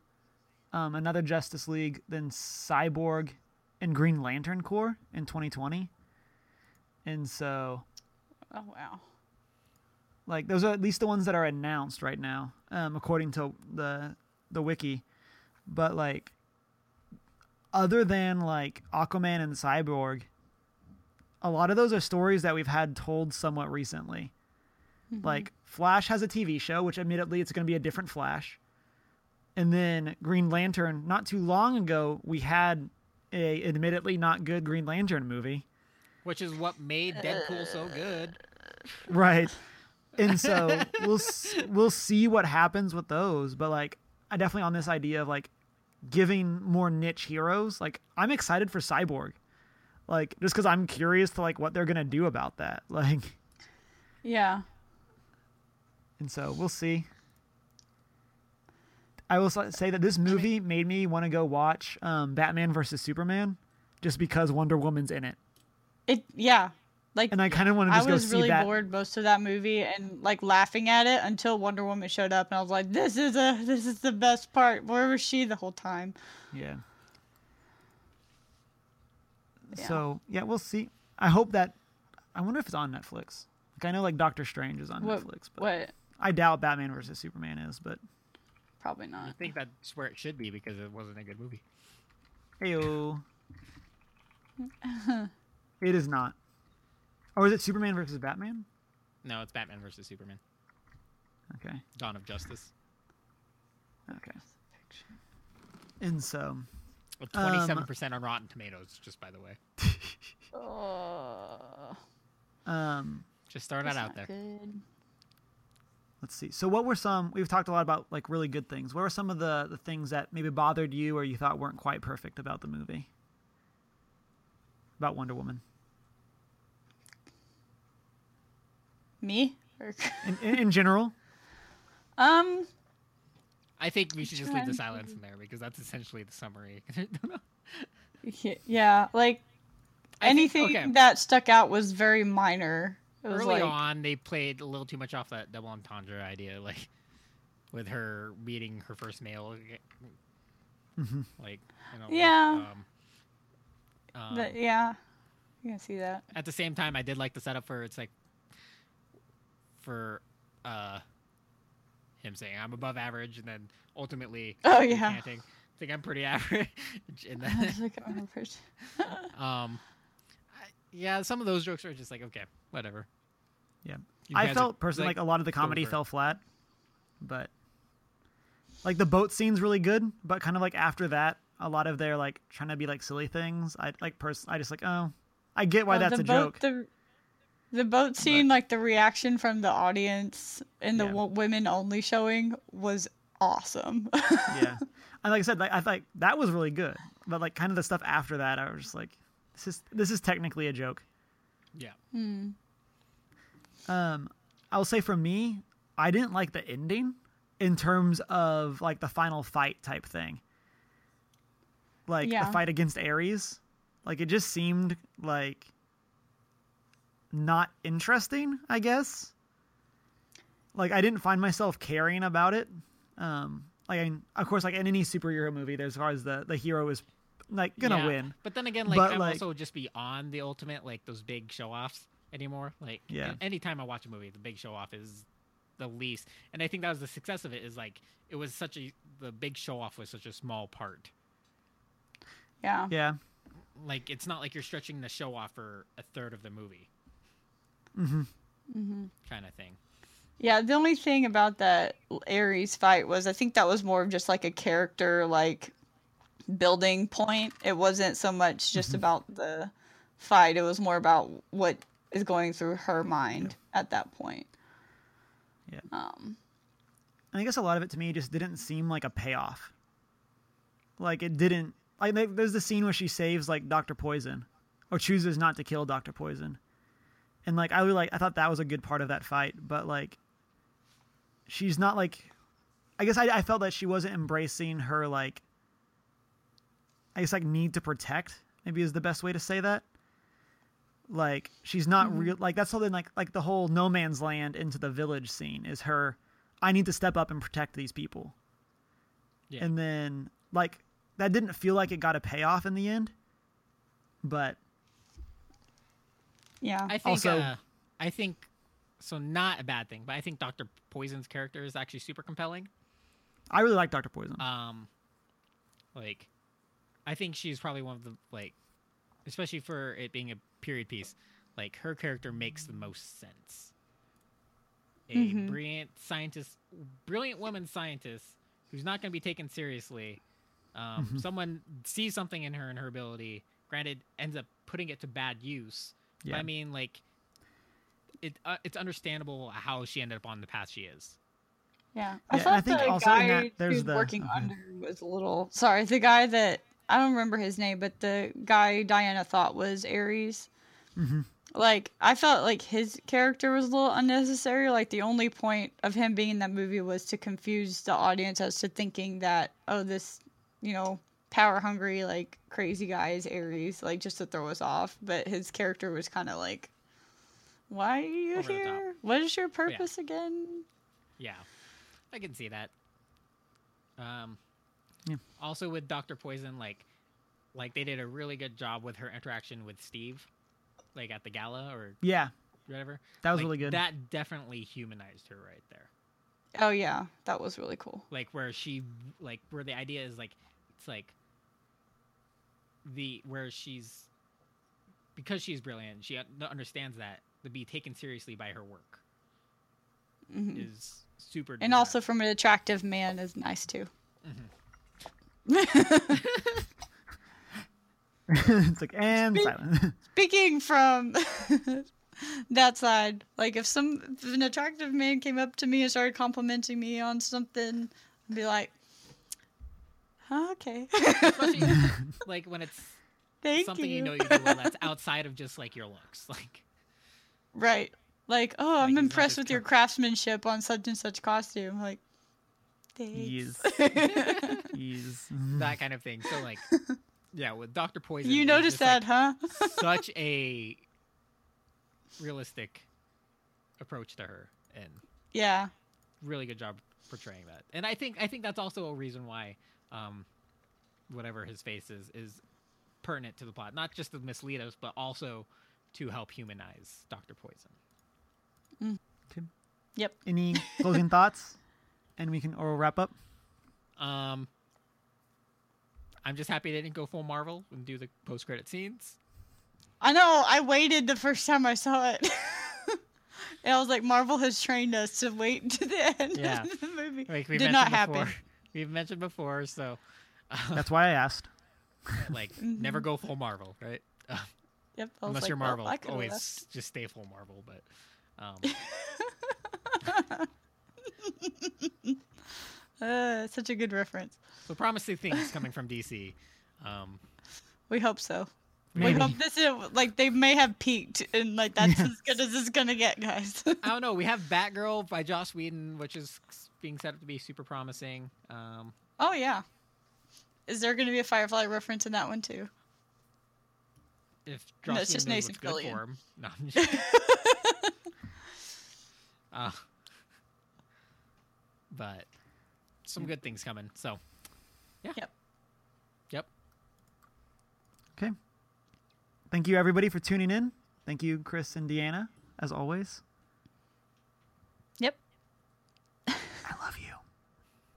um, another Justice League, then Cyborg, and Green Lantern Corps in 2020. And so, Oh wow. like, those are at least the ones that are announced right now, um, according to the the wiki. But like, other than like Aquaman and Cyborg, a lot of those are stories that we've had told somewhat recently. Mm-hmm. Like Flash has a TV show, which admittedly it's going to be a different Flash. And then Green Lantern, not too long ago, we had a admittedly not good Green Lantern movie. Which is what made Deadpool so good. [LAUGHS] Right. And so we'll we'll see what happens with those, but like I definitely on this idea of like giving more niche heroes. Like I'm excited for Cyborg. Like just cuz I'm curious to like what they're going to do about that. [LAUGHS] Like Yeah. and so we'll see. I will say that this movie made me want to go watch um, Batman versus Superman just because Wonder Woman's in it. It yeah. Like And I kind of want to I just go was really that. bored most of that movie and like laughing at it until Wonder Woman showed up and I was like, This is a this is the best part. Where was she the whole time? Yeah. Yeah. So yeah, we'll see. I hope that. I wonder if it's on Netflix. Like I know, like Doctor Strange is on What Netflix, but what I doubt Batman versus Superman is. But probably not. I think that's where it should be because it wasn't a good movie. heyo, [LAUGHS] it is not. Or is it Superman versus Batman? No, it's Batman versus Superman. Okay, Dawn of Justice. okay. And so, With Um, twenty-seven percent on Rotten Tomatoes, just by the way. [LAUGHS] Um, Just throwing that out there. good. let's see. So, what were some? We've talked a lot about like really good things. What were some of the the things that maybe bothered you or you thought weren't quite perfect about the movie? About Wonder Woman. Me? In, in, in general, um I think we should just leave the silence in there because that's essentially the summary. [LAUGHS] yeah, like I think- anything okay. that stuck out was very minor. It was Early like on, they played a little too much off that double entendre idea, like with her meeting her first male Mhm. Like, you know, Yeah. Um, um, But yeah, you can see that. at the same time, I did like the setup for it's like for uh him saying I'm above average, and then ultimately, [LAUGHS] Oh, yeah. recanting, I think I'm pretty [LAUGHS] average, and [LAUGHS] I then was like, oh, first- um, I, yeah, some of those jokes are just like okay, whatever. Yeah. You I felt are- personally like, a lot of the comedy for fell flat, but like the boat scene's really good, but kind of like after that, a lot of their like trying to be like silly things. I like person. I just like oh, I get why Well, that's a boat, joke. The, the boat scene, like the reaction from the audience in the Yeah. wo- women only showing was awesome. [LAUGHS] yeah, and like I said, like I thought that was really good, but like kind of the stuff after that, I was just like, this is this is technically a joke. yeah, Hmm. Um, I'll say for me, I didn't like the ending in terms of like the final fight type thing. Like Yeah. the fight against Ares, like it just seemed like not interesting. I guess. Like I didn't find myself caring about it. Um, like I mean, of course, like in any superhero movie, there's as far as the the hero is like gonna Yeah. win. But then again, like But, I'm like- also just beyond the ultimate like those big show offs anymore. Like Yeah. anytime I watch a movie, the big show off is the least. And I think that was the success of it is like it was such a the big show off was such a small part. yeah. Yeah. Like it's not like you're stretching the show off for a third of the movie. Mm-hmm. hmm Kind of thing. Yeah, the only thing about that Ares fight was I think that was more of just like a character like building point. It wasn't so much just about the fight. It was more about what is going through her mind at that point. Yeah. Um I guess a lot of it to me just didn't seem like a payoff. Like it didn't. Like there's the scene where she saves like Doctor Poison, or chooses not to kill Doctor Poison, and like I like I thought that was a good part of that fight. But like, she's not like. I guess I, I felt that she wasn't embracing her like. I guess like need to protect maybe is the best way to say that. Like she's not mm-hmm. real. Like that's something like like the whole no man's land into the village scene is her I need to step up and protect these people. Yeah. And then like that didn't feel like it got a payoff in the end. But yeah. I think Also- uh, I think so not a bad thing, but I think Dr. Poison's character is actually super compelling. I really like Dr. Poison. um like i think she's probably one of the like especially for it being a period piece like her character makes the most sense a Mhm. brilliant scientist brilliant woman scientist who's not going to be taken seriously um, Mhm. someone sees something in her and her ability granted ends up putting it to bad use but Yeah. i mean like it, uh, it's understandable how she ended up on the path she is Yeah, Yeah, I and thought I think the also in guy that she there's was the- working okay. under was a little. Sorry, the guy that I don't remember his name, but the guy Diana thought was Ares. hmm Like I felt like his character was a little unnecessary. Like the only point of him being in that movie was to confuse the audience as to thinking that oh this, you know, power hungry like crazy guy is Ares, like just to throw us off. But his character was kind of like, why are you Over here? What is your purpose again? Yeah, I can see that. Um, Yeah. also with Doctor Poison, like, like they did a really good job with her interaction with Steve, like at the gala or Yeah, whatever. that was Like, really good. That definitely humanized her right there. Oh yeah, that was really cool. Like where she, like where the idea is like, it's like the where she's because she's brilliant, she understands that to be taken seriously by her work hmm is super. And also desirable. from an attractive man is nice too. [LAUGHS] it's like and Speak- silent. [LAUGHS] Speaking from [LAUGHS] that side, like if some if an attractive man came up to me and started complimenting me on something, I'd be like, "Huh, okay, [LAUGHS] Especially, [LAUGHS] like when it's thank something you. you. know you do well that's [LAUGHS] outside of just like your looks. Like right. Like, oh, Like, I'm he's impressed with your com- craftsmanship on such and such costume. Like, thanks. Yes. Yes. that kind of thing. So like yeah, with Doctor Poison you noticed just, that, huh? such a realistic approach to her and yeah. really good job portraying that. And I think I think that's also a reason why um whatever his face is is pertinent to the plot, not just to mislead us, but also to help humanize Doctor Poison. Yep. Any [LAUGHS] closing thoughts? And we can or we'll wrap up. Um, I'm just happy they didn't go full Marvel and do the post credit scenes. I know. I waited the first time I saw it. [LAUGHS] and I was like, Marvel has trained us to wait to the end Yeah. of the movie. Like Did mentioned not before. happen. We've mentioned before, so That's why I asked. [LAUGHS] like never go full Marvel, right? Uh, [LAUGHS] Yep. I unless like, you're well, Marvel, I could've always left. just stay full Marvel. But um, [LAUGHS] Uh, such a good reference. so promising things coming from DC. Um, We hope so. Maybe. We hope this is like they may have peaked and like that's as good as it's gonna get, guys. I [LAUGHS] don't know. We have Batgirl by Joss Whedon, which is being set up to be super promising. Um, oh yeah. Is there gonna be a Firefly reference in that one too? if No, it's just Whedon knows Nathan what's good Fillion. for him. No, I'm just- [LAUGHS] uh, but some good things coming. So, yeah. Yep. Yep. Okay. Thank you everybody for tuning in. Thank you, Chris and Deanna, as always.